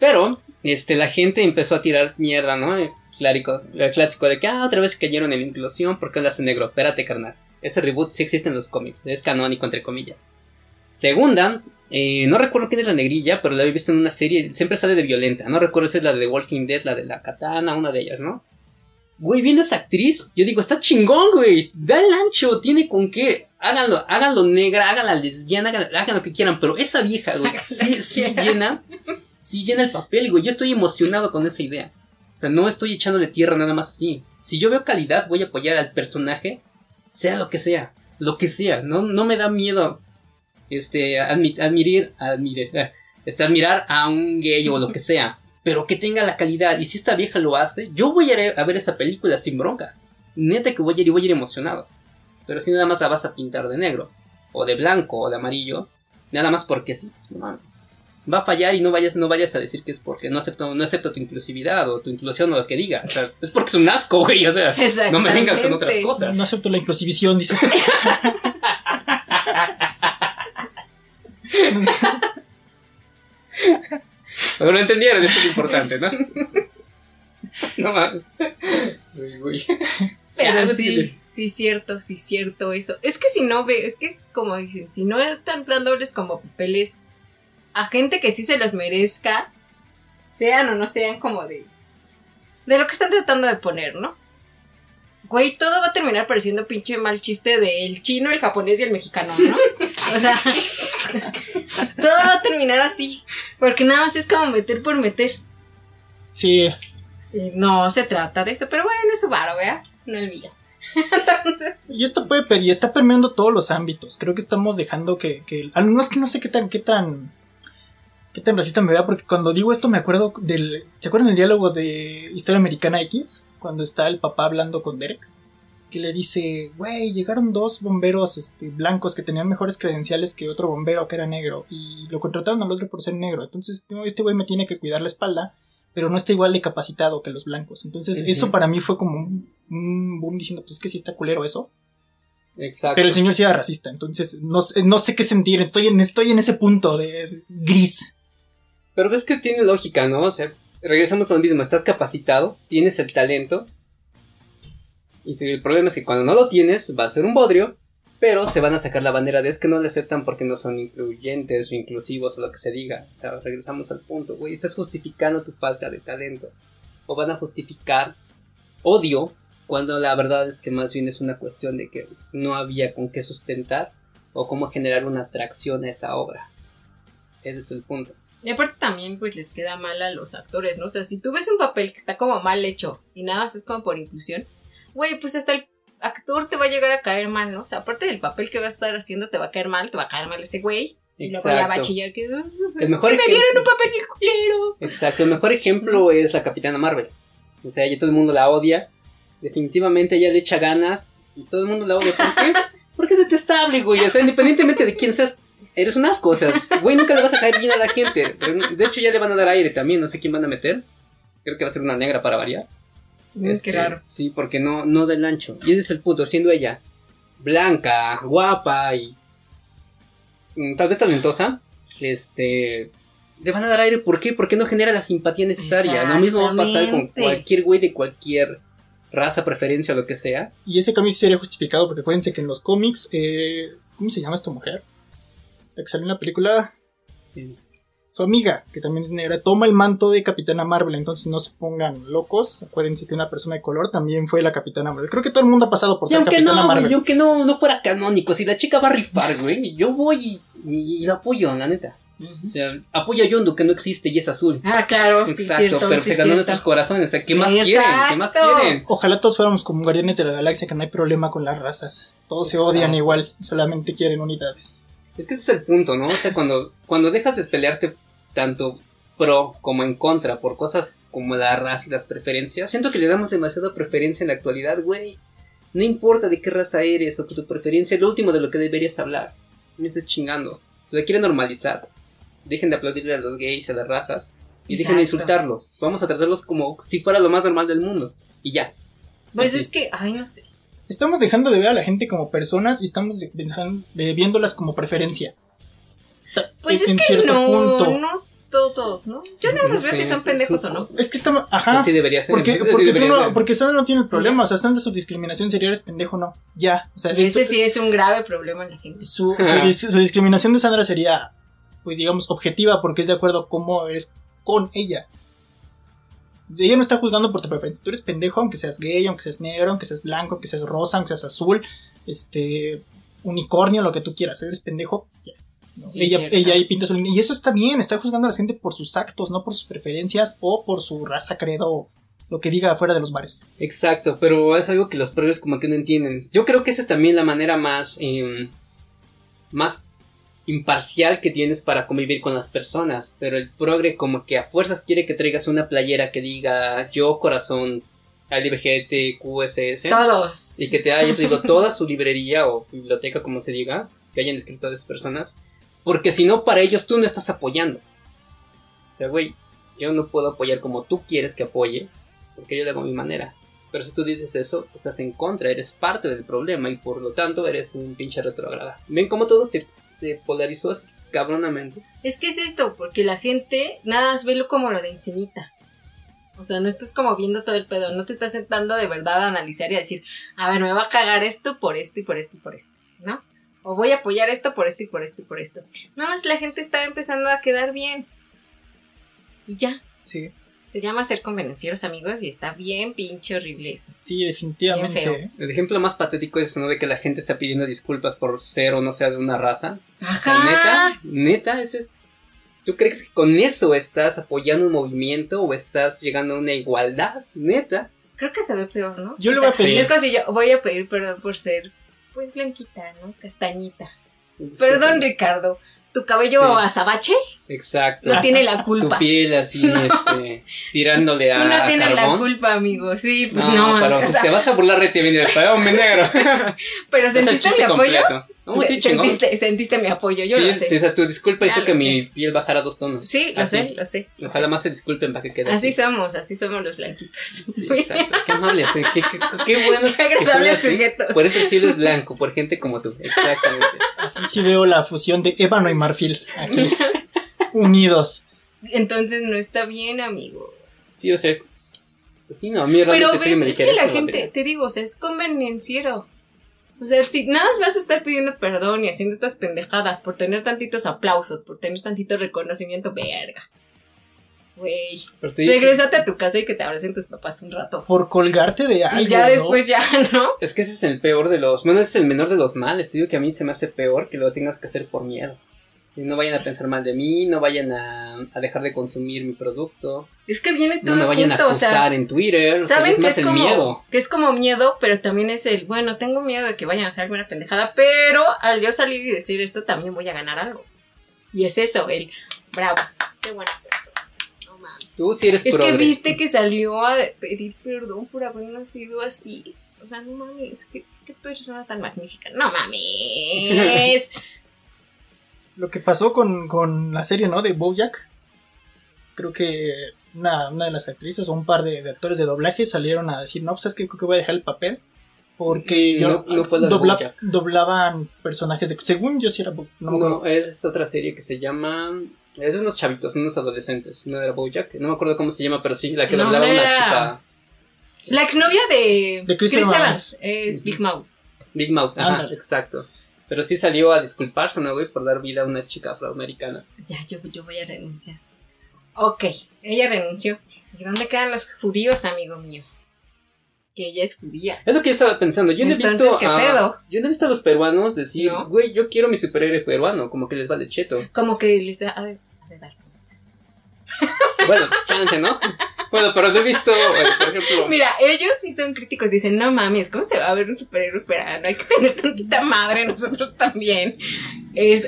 Pero, este, la gente empezó a tirar mierda, ¿no? El clásico, el clásico de que, ah, otra vez cayeron en la inclusión, ¿por qué lo hace negro? Espérate, carnal. ese reboot sí existe en los cómics, es canónico entre comillas. Segunda, eh, no recuerdo quién es la negrilla, pero la he visto en una serie, siempre sale de violenta, no recuerdo si es la de The Walking Dead, la de la katana, una de ellas, ¿no? Güey, viendo a esa actriz, yo digo, está chingón, güey, da el ancho, tiene con qué, háganlo, háganlo negra, háganla lesbiana, hagan, hagan lo que quieran, pero esa vieja, güey, sí, sí llena, sí llena el papel, güey, yo estoy emocionado con esa idea. O sea, no estoy echándole tierra nada más así. Si yo veo calidad, voy a apoyar al personaje, sea lo que sea, lo que sea. No, no me da miedo este, admirar, admirar, este, admirar a un gay o lo que sea, pero que tenga la calidad. Y si esta vieja lo hace, yo voy a, ir a ver esa película sin bronca. Neta que voy a ir y voy a ir emocionado. Pero si nada más la vas a pintar de negro, o de blanco, o de amarillo, nada más porque sí, no mames va a fallar y no vayas, no vayas a decir que es porque no acepto, no acepto tu inclusividad o tu inclusión o lo que diga. O sea, es porque es un asco, güey. O sea, no me vengas con otras cosas. No acepto la inclusivición, dice. Pero lo entendieron, eso es lo importante, ¿no? No mames. Pero sí, sí cierto, sí cierto eso. Es que si no ve, es que como dicen, si no están dándoles como papeles a gente que sí se los merezca, sean o no sean como de de lo que están tratando de poner, ¿no? Güey, todo va a terminar pareciendo pinche mal chiste del chino, el japonés y el mexicano, ¿no? O sea, todo va a terminar así, porque nada más es como meter por meter. Sí. Y no se trata de eso, pero bueno, es su varo, ¿vea? No el mío. y esto puede y está permeando todos los ámbitos. Creo que estamos dejando que, que no es que no sé qué tan qué tan qué tan racista me vea porque cuando digo esto me acuerdo del ¿se acuerdan del diálogo de Historia Americana X? Cuando está el papá hablando con Derek que le dice, güey, llegaron dos bomberos este, blancos que tenían mejores credenciales que otro bombero que era negro y lo contrataron al otro por ser negro. Entonces, este güey me tiene que cuidar la espalda, pero no está igual de capacitado que los blancos. Entonces, eso para mí fue como un, boom diciendo, pues es que sí está culero eso. Exacto. Pero el señor sí era racista, entonces no, no sé qué sentir, estoy en, estoy en ese punto de gris. Pero ves que tiene lógica, ¿no? O sea, regresamos a lo mismo, estás capacitado, tienes el talento, y el problema es que cuando no lo tienes, va a ser un bodrio, pero se van a sacar la bandera de es que no le aceptan porque no son incluyentes o inclusivos o lo que se diga. O sea, regresamos al punto, güey, estás justificando tu falta de talento. O van a justificar odio cuando la verdad es que más bien es una cuestión de que no había con qué sustentar o cómo generar una atracción a esa obra. Ese es el punto. Y aparte también pues les queda mal a los actores, ¿no? O sea, si tú ves un papel que está como mal hecho y nada más es como por inclusión, güey, pues hasta el actor te va a llegar a caer mal, ¿no? O sea, aparte del papel que va a estar haciendo, te va a caer mal, te va a caer mal ese güey. Y luego ya va a chillar que, el mejor me dieron un papel culero. Exacto, el mejor ejemplo es la Capitana Marvel. O sea, ya todo el mundo la odia. Definitivamente ella le echa ganas y todo el mundo la odia. ¿Por qué? Porque es detestable, güey. O sea, independientemente de quién seas, eres un asco. O sea, güey, nunca le vas a caer bien a la gente. De hecho, ya le van a dar aire también. No sé quién van a meter. Creo que va a ser una negra para variar. Es que raro. Sí, porque no, no del ancho. Y ese es el punto, siendo ella blanca, guapa y mm, tal vez talentosa, este, le van a dar aire. ¿Por qué? Porque no genera la simpatía necesaria. Lo mismo va a pasar con cualquier güey de cualquier raza, preferencia o lo que sea. Y ese cambio sí sería justificado porque acuérdense que en los cómics, eh, ¿cómo se llama esta mujer? La que salió en la película su amiga, que también es negra, toma el manto de Capitana Marvel, entonces no se pongan locos. Acuérdense que una persona de color también fue la Capitana Marvel. Creo que todo el mundo ha pasado por ser Capitana Marvel. y aunque no, no fuera canónico, si la chica va a rifar, güey, yo voy y, la apoyo, la neta. O sea, apoyo a Yondu que no existe y es azul. Ah, claro. Exacto, pero se ganó nuestros corazones. O sea, ¿qué más quieren? ¿Qué más quieren? Ojalá todos fuéramos como guardianes de la galaxia, que no hay problema con las razas. Todos se odian igual, solamente quieren unidades. Es que ese es el punto, ¿no? O sea, cuando, cuando dejas de pelearte tanto pro como en contra por cosas como la raza y las preferencias, siento que le damos demasiada preferencia en la actualidad, güey. No importa de qué raza eres o tu preferencia, es lo último de lo que deberías hablar. Me estás chingando. Se la quiere normalizar. Dejen de aplaudirle a los gays y a las razas. Y dejen de insultarlos. Vamos a tratarlos como si fuera lo más normal del mundo. Y ya. Pues es que, ay, no sé. Estamos dejando de ver a la gente como personas y estamos de, viéndolas como preferencia. Pues es que no, no, todos, ¿no? Yo no No los veo si son pendejos o no. Es que estamos. Ajá. Así debería ser. Porque, tú debería no, ser. porque Sandra no tiene el problema, o sea, Sandra su discriminación sería eres pendejo, no. Ya, o sea, Y ese sí es un grave problema en la gente. su, su, dis- su discriminación de Sandra sería, pues digamos, objetiva, porque es de acuerdo a cómo eres con ella. Ella no está juzgando por tu preferencia. Tú eres pendejo, aunque seas gay, aunque seas negro, aunque seas blanco, aunque seas rosa, aunque seas azul, este, unicornio, lo que tú quieras. Eres pendejo, ya. ¿no? Sí, ella, cierto. ella ahí pinta su línea. Y eso está bien, está juzgando a la gente por sus actos, no por sus preferencias o por su raza, credo, lo que diga afuera de los bares. Exacto, pero es algo que los progres como que no entienden. Yo creo que esa es también la manera más, em, más imparcial que tienes para convivir con las personas. Pero el progre como que a fuerzas quiere que traigas una playera que diga yo corazón LGBT QSS Todos. y que te haya traído toda su librería o biblioteca como se diga que hayan escrito a esas personas. Porque si no, para ellos tú no estás apoyando. O sea, güey, yo no puedo apoyar como tú quieres que apoye, porque yo le hago mi manera. Pero si tú dices eso, estás en contra, eres parte del problema y por lo tanto eres un pinche retrograda. ¿Ven cómo todo se, se polarizó así cabronamente? Es que es esto, porque la gente nada más velo como lo de encimita. O sea, no estás como viendo todo el pedo, no te estás sentando de verdad a analizar y a decir, a ver, me va a cagar esto por esto y por esto y por esto, ¿no? O voy a apoyar esto por esto y por esto y por esto. Nada más la gente está empezando a quedar bien. Y ya. Sí, Se llama ser convenencieros, amigos, y está bien pinche horrible eso. sí, definitivamente. Bien feo. El ejemplo más patético es ¿no? de que la gente está pidiendo disculpas por ser o no sea de una raza. O sea, Ajá. neta, neta, eso es. ¿Tú crees que con eso estás apoyando un movimiento o estás llegando a una igualdad? Neta. Creo que se ve peor, ¿no? Yo O le sea, voy a pedir- Es como si yo voy a pedir perdón por ser, pues, blanquita, ¿no? Castañita. Perdón, Ricardo. ¿Tu cabello Sí. azabache? Exacto. No tiene la Tu culpa. piel así, este, tirándole a, Tú no tienes la carbón. culpa, amigo. Sí, pues no, no. pero o sea, te vas a burlar de ti, viene el hombre negro. pero el ¿sentiste chiste apoyo? completo. No, sí, Se- chingón. sentiste, sentiste mi apoyo, yo sí, lo sí, o sea, tu disculpa hizo que sé. mi piel bajara dos tonos. Sí, lo Así. sé, lo sé. lo Ojalá sé. más se disculpen para que quede Así así. somos, así somos los blanquitos. Sí, exacto. Qué amables, eh. qué, qué, qué bueno. Qué así. sujetos. Por eso el cielo es blanco, por gente como tú. Exactamente. Así sí veo la fusión de ébano y marfil aquí, unidos. Entonces no está bien, amigos. Sí, o sea. Pues sí, no, a mí Pero realmente sí ves, me es que la gente, te digo, o sea, es convenenciero. O sea, si nada más vas a estar pidiendo perdón y haciendo estas pendejadas por tener tantitos aplausos, por tener tantito reconocimiento, verga. Güey. Regrésate a tu casa y que te abracen tus papás un rato. Por colgarte de algo. y ya ¿no? después ya, ¿no? Es que ese es el peor de los. Bueno, ese es el menor de los males. Te digo que a mí se me hace peor que lo tengas que hacer por miedo. No vayan a pensar mal de mí, no vayan a, a dejar de consumir mi producto, Es que viene no todo me el vayan a punto, o acusar sea, en Twitter. o sea, saben es que más es el como miedo. que es como miedo, pero también es el, bueno, tengo miedo de que vayan a hacer alguna pendejada, pero al yo salir y decir esto también voy a ganar algo. Y es eso, el bravo, qué buena persona. No mames. Tú sí eres Es que viste que salió a pedir perdón por haber nacido así. O sea, no mames, qué, qué persona tan magnífica. No mames. Lo que pasó con, con la serie, ¿no? De Bojack. Creo que una, una de las actrices o un par de, de actores de doblaje salieron a decir, no, pues es que creo que voy a dejar el papel. Porque yo, no- dobla- doblaban personajes de... Según yo sí era Bojack, no. No, es esta otra serie que se llama. Es de unos chavitos, unos adolescentes. No era Bojack. No me acuerdo cómo se llama, pero sí, la que No, doblaba una chica. La exnovia de, De Chris Chris, Evans. Evans es. Big Mouth. Big Mouth, ajá, exacto. Pero sí salió a disculparse, ¿no, güey? Por dar vida a una chica afroamericana. Ya, yo, yo voy a renunciar. Ok, ella renunció. ¿Y dónde quedan los judíos, amigo mío? Que ella es judía. Es lo que yo estaba pensando. Yo no he visto. ¿qué a- pedo? Yo no he visto a los peruanos decir, ¿No? güey, yo quiero mi superhéroe peruano. Como que les vale cheto. Como que les da... de- ha de dar. Bueno, chance, ¿no? Bueno, pero no he visto, eh, por ejemplo. Mira, ellos sí son críticos. Dicen, no mames, ¿cómo se va a ver un superhéroe peruano? Hay que tener tantita madre, nosotros también. Es...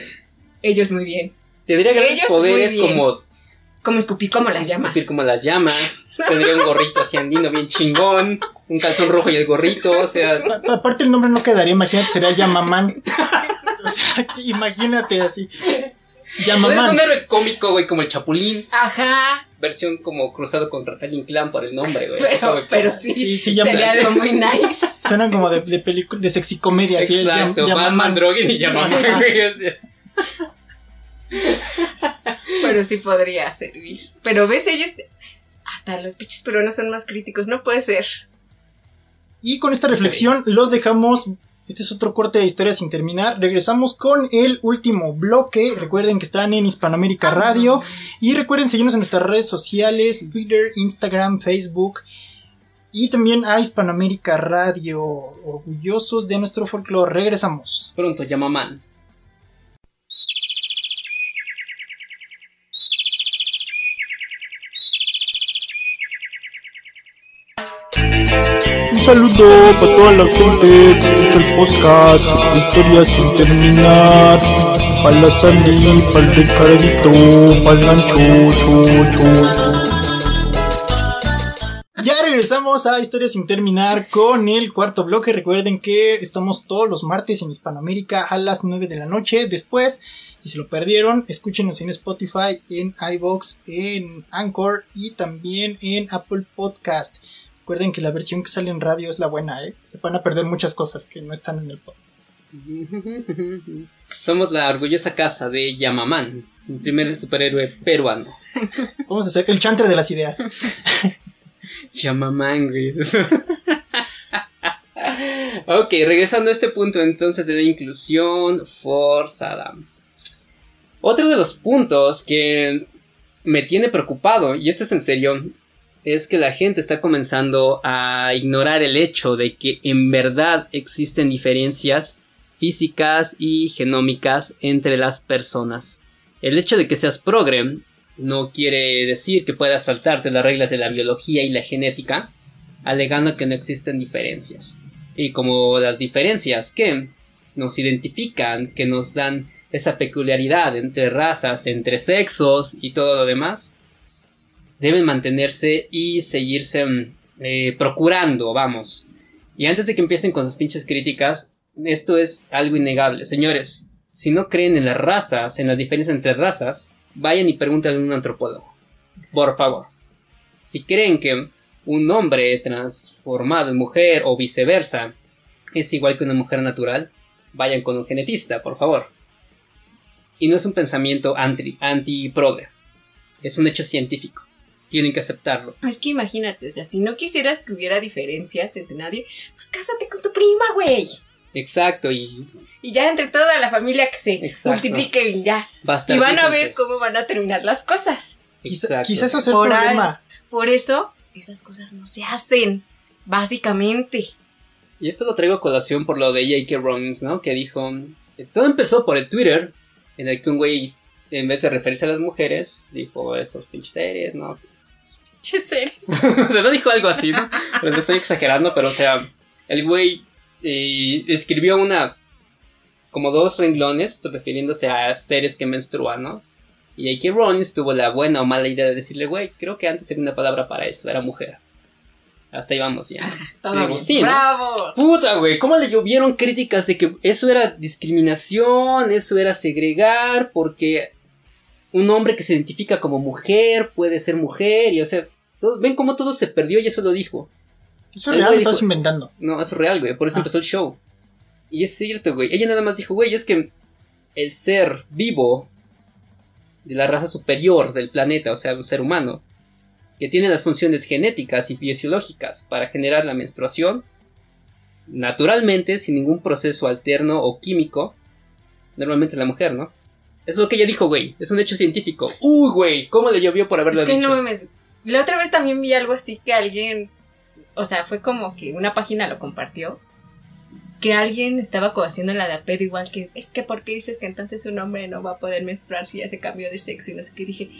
Ellos muy bien. Tendría grandes ellos poderes como Como escupir como las llamas. escupir como las llamas. Tendría un gorrito así andino bien chingón. Un calzón rojo y el gorrito. O sea, A- Aparte el nombre no quedaría, imagínate, sería Yamamán. O sea, imagínate así. Es Yamamán. un héroe cómico, güey, como el Chapulín. Ajá, Versión como cruzado con Rafael Inclán por el nombre, güey. pero, pero sí, Sí, sí, llama- sería algo muy nice. Suenan como de, de película, de sexy comedia, así. Exacto, Yam- Batman. Drogen y güey. sea. Pero sí podría servir. Pero ves, ellos. Hasta los pinches peruanos son más críticos. No puede ser. Y con esta reflexión los dejamos. Este es otro corte de historia sin terminar. Regresamos con el último bloque. Recuerden que están en Hispanoamérica Radio. Y recuerden seguirnos en nuestras redes sociales: Twitter, Instagram, Facebook. Y también a Hispanoamérica Radio. Orgullosos de nuestro folclore. Regresamos. Pronto, Yamaman. Un saludo para toda la gente que escucha el podcast, historias sin terminar. Para la Sandy, para el Ricardito, para el Gancho, cho, cho. Ya regresamos a Historias sin terminar con el cuarto bloque. Recuerden que estamos todos los martes en Hispanoamérica a las 9 de la noche. Después, si se lo perdieron, escúchenos en Spotify, en iBox, en Anchor y también en Apple Podcast. Recuerden que la versión que sale en radio es la buena, ¿eh? Se van a perder muchas cosas que no están en el podcast. Somos la orgullosa casa de Yamaman, el primer superhéroe peruano. Vamos a hacer el chantre de las ideas. Yamaman, güey. ok, regresando a este punto entonces de la inclusión forzada. Otro de los puntos que me tiene preocupado, y esto es en serio, es que la gente está comenzando a ignorar el hecho de que en verdad existen diferencias físicas y genómicas entre las personas. El hecho de que seas progre no quiere decir que puedas saltarte las reglas de la biología y la genética, alegando que no existen diferencias. Y como las diferencias que nos identifican, que nos dan esa peculiaridad entre razas, entre sexos y todo lo demás, deben mantenerse y seguirse mm, eh, procurando, vamos. Y antes de que empiecen con sus pinches críticas, esto es algo innegable. Señores, si no creen en las razas, en las diferencias entre razas, vayan y pregúntenle a un antropólogo. Por favor. Si creen que un hombre transformado en mujer o viceversa es igual que una mujer natural, vayan con un genetista, por favor. Y no es un pensamiento anti, anti-progre. Es un hecho científico tienen que aceptarlo. Es que imagínate, o sea, si no quisieras que hubiera diferencias entre nadie, pues cásate con tu prima, güey. Exacto, y... Y ya entre toda la familia que se Exacto. multipliquen ya. Basta, Y van a ver cómo van a terminar las cosas. Quizá, Exacto. quizá eso sea el Por problema. Por eso, esas cosas no se hacen. Básicamente. Y esto lo traigo a colación por lo de J.K. Rowling, ¿no? Que dijo... que todo empezó por el Twitter, en el que un güey, en vez de referirse a las mujeres, dijo esos pinches series, ¿no? Che, seres. o sea, no dijo algo así, ¿no? Pero no estoy exagerando, pero o sea, el güey eh, escribió una... como dos renglones refiriéndose a seres que menstruan, ¿no? Y J.K. Rowling tuvo la buena o mala idea de decirle, güey, creo que antes era una palabra para eso, era mujer. Hasta ahí vamos ya. Digo, bien. sí, ¿no? ¡Bravo! Puta, güey, ¿cómo le llovieron críticas de que eso era discriminación, eso era segregar, porque un hombre que se identifica como mujer puede ser mujer, y o sea, todo- ven cómo todo se perdió y eso lo dijo. Eso es real, lo estás inventando. No, eso es real, güey, por eso Ah. empezó el show. Y es cierto, güey, ella nada más dijo, güey, es que el ser vivo de la raza superior del planeta, o sea, un ser humano, que tiene las funciones genéticas y fisiológicas para generar la menstruación, naturalmente, sin ningún proceso alterno o químico, normalmente es la mujer, ¿no? Es lo que ella dijo, güey, es un hecho científico. Uy, güey, ¿cómo le llovió por haberlo Es que dicho? no mames. La otra vez también vi algo así que alguien. O sea, fue como que una página lo compartió. Que alguien estaba haciendo la de pedo igual que. Es que, ¿por qué dices que entonces un hombre no va a poder menstruar si ya se cambió de sexo? Y no sé qué. Dije.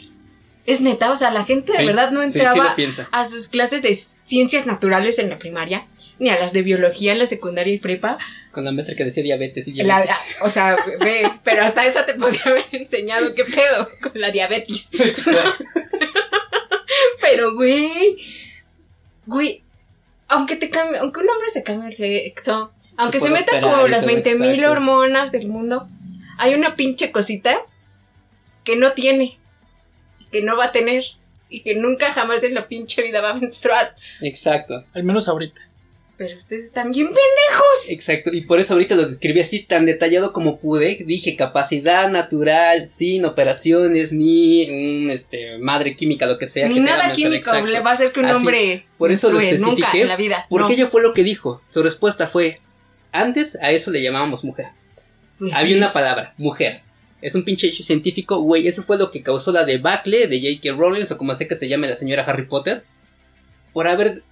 Es neta, o sea, la gente de Sí, verdad no Sí, sí entraba a sus clases de ciencias naturales en la primaria, ni a las de biología en la secundaria y prepa. Con la maestra que decía diabetes y La- diabetes. o sea, ve, pero hasta eso te podría haber enseñado qué pedo con la diabetes. Pero, güey, güey, aunque te cambie, aunque un hombre se cambie el sexo, aunque se, puede meta como las todo, 20.000 mil exacto. hormonas del mundo, hay una pinche cosita que no tiene, que no va a tener, y que nunca jamás en la pinche vida va a menstruar. Exacto. Al menos ahorita. Pero ustedes están bien pendejos. Exacto, y por eso ahorita lo describí así tan detallado como pude. Dije capacidad natural, sin operaciones, ni un este madre química, lo que sea. Ni que nada químico exacto. le va a hacer que un Así, hombre por eso lo menstrue, nunca especifiqué, en la vida. Porque no. ello fue lo que dijo. Su respuesta fue: Antes a eso le llamábamos mujer. Pues Había sí. una palabra, mujer. Es un pinche científico, güey. Eso fue lo que causó la debacle de J.K. Rowling, o como sea que se llame la señora Harry Potter, por haber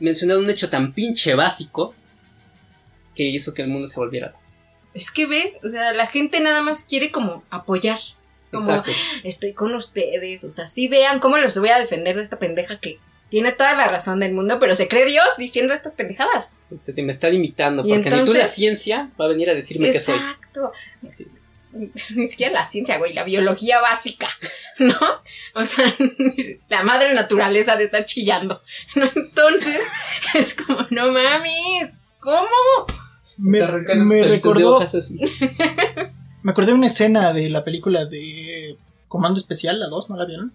mencionado un hecho tan pinche básico que hizo que el mundo se volviera. Es que ves, o sea, la gente nada más quiere como apoyar. Como Exacto. estoy con ustedes, o sea, sí vean cómo los voy a defender de esta pendeja que tiene toda la razón del mundo, pero se cree Dios diciendo estas pendejadas. Se te me está limitando, porque ni tú entonces- la ciencia va a venir a decirme que soy. Exacto. Ni siquiera la ciencia, güey, la biología básica, ¿no? O sea, la madre naturaleza de estar chillando. ¿no? Entonces, es como, no mames, ¿cómo? Me, Te me recordó, me acordé de una escena de la película de Comando Especial, la 2, ¿no la vieron?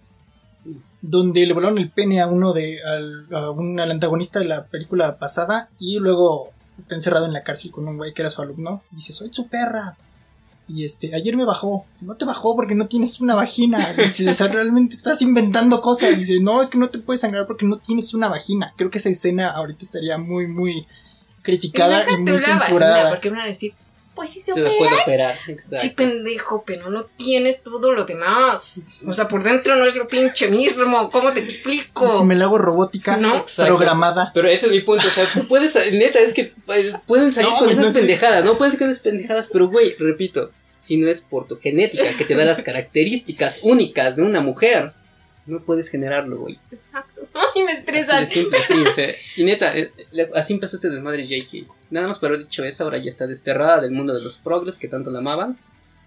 Donde le volaron el pene a uno de, al, a un, al antagonista de la película pasada y luego está encerrado en la cárcel con un güey que era su alumno. Y dice, soy su perra. Y este, ayer me bajó. Dice, no te bajó porque no tienes una vagina. Dice, o sea, realmente estás inventando cosas. Dice, no, es que no te puedes sangrar porque no tienes una vagina. Creo que esa escena ahorita estaría muy, muy criticada y muy una vagina, censurada. porque van a decir, pues sí se, Se me opera. puede operar. Exacto. Sí, pendejo, pero no tienes todo lo demás. O sea, por dentro no es lo pinche mismo. ¿Cómo te explico? Si me la hago robótica, No. Exacto. programada. Pero ese es mi punto, o sea, tú puedes, neta, es que pues, pueden salir No, con esas no sé. pendejadas, ¿no? Pueden ser con esas pendejadas, pero güey, repito, si no es por tu genética que te da las características únicas de una mujer, no puedes generarlo, güey. Exacto. Ay, me Así estresan. simple, sí, o sea, y neta, eh, así empezó este desmadre J.K. Nada más por haber dicho eso, ahora ya está desterrada del mundo de los progres que tanto la amaban,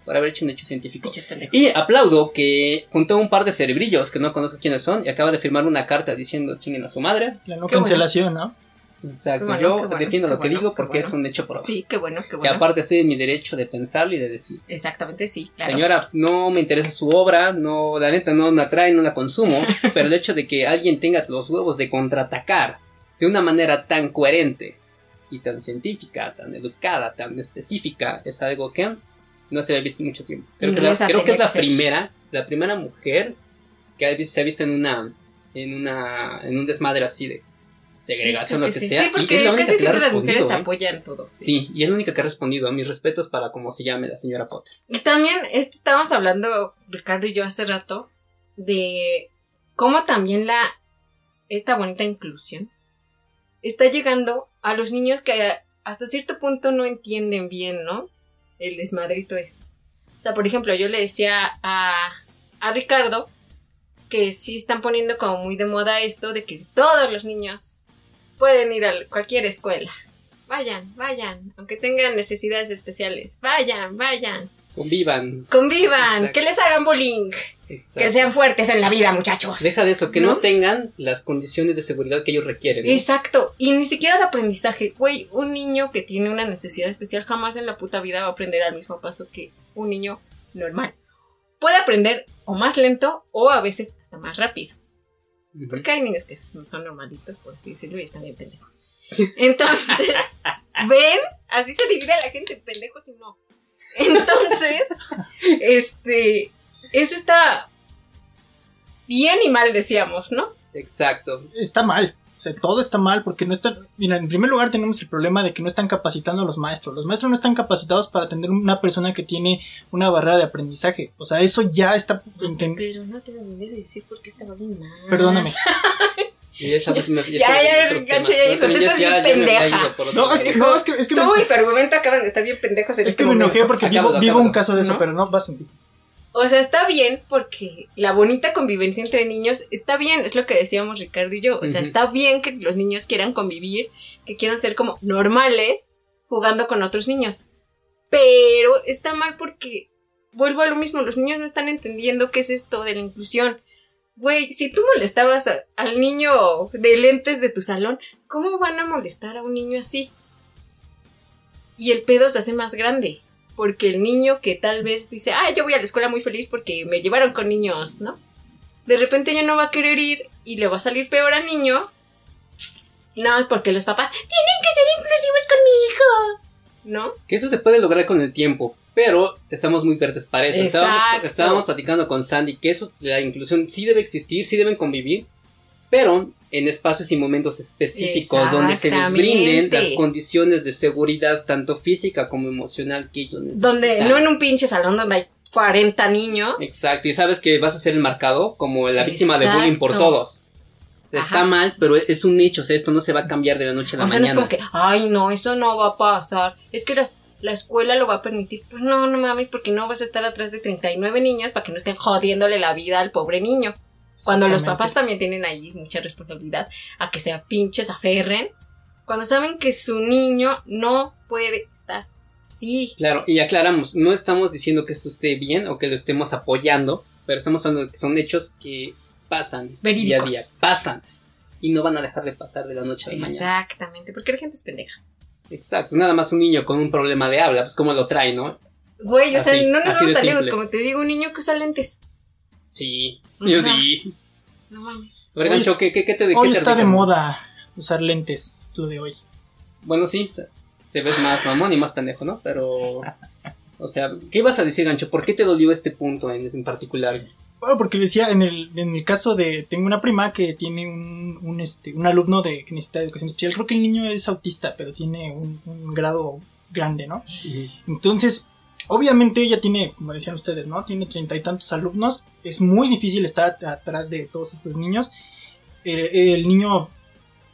por haber hecho un hecho científico. Y aplaudo que juntó un par de cerebrillos que no conozco quiénes son y acaba de firmar una carta diciendo chinguen a su madre. La no Qué bueno. cancelación, ¿no? Exacto, bueno, yo bueno, defiendo lo que bueno, digo porque es un hecho probado. Sí, qué bueno, qué Y bueno. aparte estoy en mi derecho de pensarlo y de decir, Exactamente, sí, claro. señora, no me interesa su obra, no, la neta no me atrae, no la consumo, pero el hecho de que alguien tenga los huevos de contraatacar de una manera tan coherente y tan científica, tan educada, tan específica, es algo que no se había visto en mucho tiempo. Creo, que, la- creo que es la que primera, la primera mujer que se ha visto en una, en una, en un desmadre así de segregación, creo lo que sí. sea. Sí, y porque es la única casi que siempre las mujeres ¿eh? apoyan todo. sí. Sí, y es la única que ha respondido. A mis respetos para como se llame la señora Potter. Y también estábamos hablando, Ricardo y yo hace rato, de cómo también la esta bonita inclusión está llegando a los niños que hasta cierto punto no entienden bien, ¿no? El desmadrito este. O sea, por ejemplo, yo le decía a, a Ricardo que sí están poniendo como muy de moda esto de que todos los niños pueden ir a cualquier escuela. Vayan, vayan, aunque tengan necesidades especiales. Vayan, vayan. Convivan. Convivan, Exacto. que les hagan bullying, Exacto. que sean fuertes en la vida, muchachos. Deja de eso, que no ¿No? tengan las condiciones de seguridad que ellos requieren. ¿no? Exacto, y ni siquiera de aprendizaje. Güey, un niño que tiene una necesidad especial jamás en la puta vida va a aprender al mismo paso que un niño normal. Puede aprender o más lento o a veces hasta más rápido. Porque hay niños que son normalitos, por así decirlo, y están bien pendejos. Entonces, ven, así se divide la gente, pendejos y no. Entonces, este, eso está bien y mal, decíamos, ¿no? Exacto. Está mal. O sea, todo está mal porque no están. Mira, en primer lugar tenemos el problema de que no están capacitando a los maestros. Los maestros no están capacitados para atender a una persona que tiene una barrera de aprendizaje. O sea, eso ya está. Pero no tengo ni idea de decir por qué estaba bien mal. Perdóname. Ya, ya, Gancho, temas, ya ¿no? dijo, tú estás bien ya- ya me- ya pendeja. No, es que, no, es que, es que Tú me, y tu argumento acaban de estar bien pendejos en es este que me enojé porque Acábalo, vivo, un caso de eso, ¿No? pero no vas a O sea, está bien porque la bonita convivencia entre niños está bien, es lo que decíamos Ricardo y yo. O sea, está bien que los niños quieran convivir, que quieran ser como normales jugando con otros niños. Pero está mal porque, vuelvo a lo mismo, los niños no están entendiendo qué es esto de la inclusión. Güey, si tú molestabas a- al niño de lentes de tu salón, ¿cómo van a molestar a un niño así? Y el pedo se hace más grande. Porque el niño que tal vez dice, ah, yo voy a la escuela muy feliz porque me llevaron con niños, ¿no? De repente ya no va a querer ir y le va a salir peor al niño No, es porque los papás tienen que ser inclusivos con mi hijo. ¿No? Que eso se puede lograr con el tiempo, pero estamos muy verdes para eso. Estábamos, estábamos platicando con Sandy que eso, la inclusión sí debe existir, sí deben convivir, pero en espacios y momentos específicos donde se les brinden las condiciones de seguridad, tanto física como emocional, que ellos necesitan. Donde, no en un pinche salón donde hay 40 niños. Exacto, y sabes que vas a ser el marcado como la víctima de bullying por todos. Está Ajá. mal, pero es un hecho, o sea, esto no se va a cambiar de la noche a la O sea, no es mañana. como que, ay, no, eso no va a pasar. Es que las- la escuela lo va a permitir. Pues no, no mames, porque no vas a estar atrás de 39 niños para que no estén jodiéndole la vida al pobre niño. Cuando los papás también tienen ahí mucha responsabilidad a que sea pinches aferren. Cuando saben que su niño no puede estar. Sí. Claro, y aclaramos, no estamos diciendo que esto esté bien o que lo estemos apoyando, pero estamos hablando de que son hechos que pasan Verídicos. día a día, pasan y no van a dejar de pasar de la noche a la mañana. Exactamente, porque la gente es pendeja. Exacto, nada más un niño con un problema de habla, pues como lo trae, ¿no? Güey, o sea, no nos vamos tan lejos. Como te digo, un niño que usa lentes. Sí, O yo sea, sí. No mames. A ver, Gancho, ¿qué, qué, qué te qué Hoy te está de moda usar lentes, es lo de hoy. Bueno, sí, te- ves más mamón y más pendejo, ¿no? Pero, o sea, ¿qué ibas a decir, Gancho? ¿Por qué te dolió este punto en, en particular? Bueno, porque decía, en el, en el caso de, tengo una prima que tiene un, un, este, un alumno de, que necesita educación especial, creo que el niño es autista, pero tiene un, un grado grande, ¿no? Entonces, obviamente ella tiene, como decían ustedes, ¿no? Tiene treinta y tantos alumnos, es muy difícil estar at- atrás de todos estos niños. El, el niño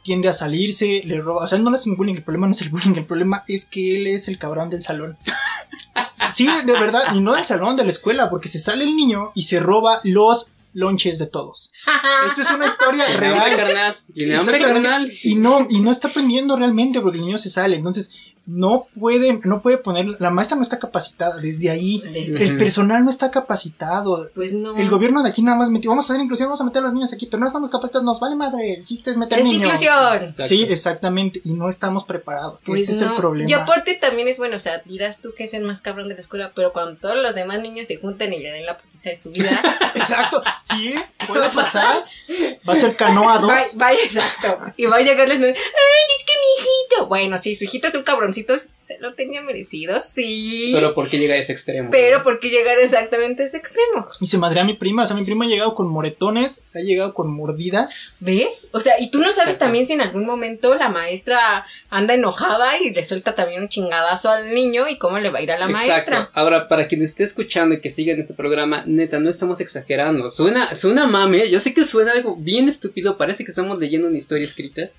tiende a salirse, le roba, o sea, no le hacen bullying, el problema no es el bullying, el problema es que él es el cabrón del salón. Sí, de verdad, y no del salón, de la escuela, porque se sale el niño y se roba los lonches de todos. Esto es una historia Tiene hambre, real. carnal. Tiene hambre, carnal. Y no, y no está aprendiendo realmente porque el niño se sale. Entonces, no puede, no puede poner, la maestra no está capacitada desde ahí. Desde- El personal no está capacitado. Pues no. El gobierno de aquí nada más metió, vamos a hacer inclusión, vamos a meter a los niños aquí, pero no estamos capacitados, nos vale madre, el chiste es meter Es niños. inclusión. Exacto. Sí, exactamente, y no estamos preparados. Pues Ese es el problema. Y aparte también es bueno, o sea, dirás tú que es el más cabrón de la escuela, pero cuando todos los demás niños se juntan y le den la putiza de su vida, Exacto, sí, puede pasar. Va a ser canoa 2. vaya, vaya, exacto. Y va a llegarles, ay, es que mi hijito. Bueno, sí, su hijito es un cabroncito, se lo tenía merecido, sí. Pero ¿por qué llega a ese extremo? Pero ¿por qué llegar exactamente a ese extremo? Y se madrea a mi prima, o sea, mi prima ha llegado con moretones, ha llegado con mordidas. ¿Ves? O sea, y tú no sabes Exacto. también si en algún momento la maestra anda enojada y le suelta también un chingadazo al niño y cómo le va a ir a la Exacto. maestra. Ahora, para quien esté escuchando y que siga en este programa, neta, no estamos exagerando. Suena, suena mame, yo sé que suena algo bien estúpido, parece que estamos leyendo una historia escrita,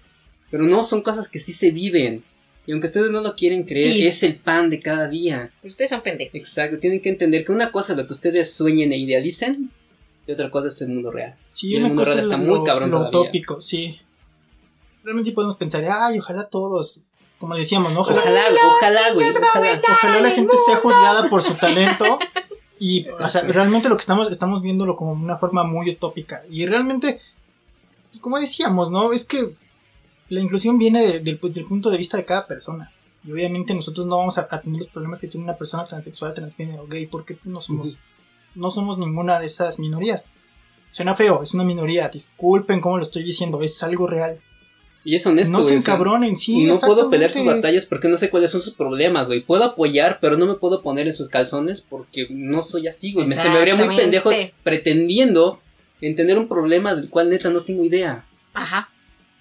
pero no, son cosas que sí se viven. Y aunque ustedes no lo quieren creer, Y- es el pan de cada día. Ustedes son pendejos. Exacto, tienen que entender que una cosa es lo que ustedes sueñen e idealicen, y otra cosa es el mundo real. Sí, Y el una mundo cosa real es está lo, muy cabrón lo todavía. utópico, sí. Realmente podemos pensar, ay, ojalá todos, como decíamos, ¿no? Ojalá, Ojalá, ojalá, güey, ojalá. ojalá la gente sea juzgada por su talento. Y, o sea, realmente lo que estamos, estamos viéndolo como una forma muy utópica. Y realmente, como decíamos, ¿no? Es que la inclusión viene de- del, pues, del punto de vista de cada persona. Y obviamente nosotros no vamos a, a tener los problemas que tiene una persona transexual, transgénero, gay, porque no somos, no somos ninguna de esas minorías. Suena feo, es una minoría, disculpen cómo lo estoy diciendo, es algo real. Y es honesto, no se sea, encabronen, sí. no puedo pelear sus batallas porque no sé cuáles son sus problemas, güey. Puedo apoyar, pero no me puedo poner en sus calzones porque no soy así, güey. Me, me vería muy pendejo pretendiendo entender un problema del cual neta no tengo idea. Ajá.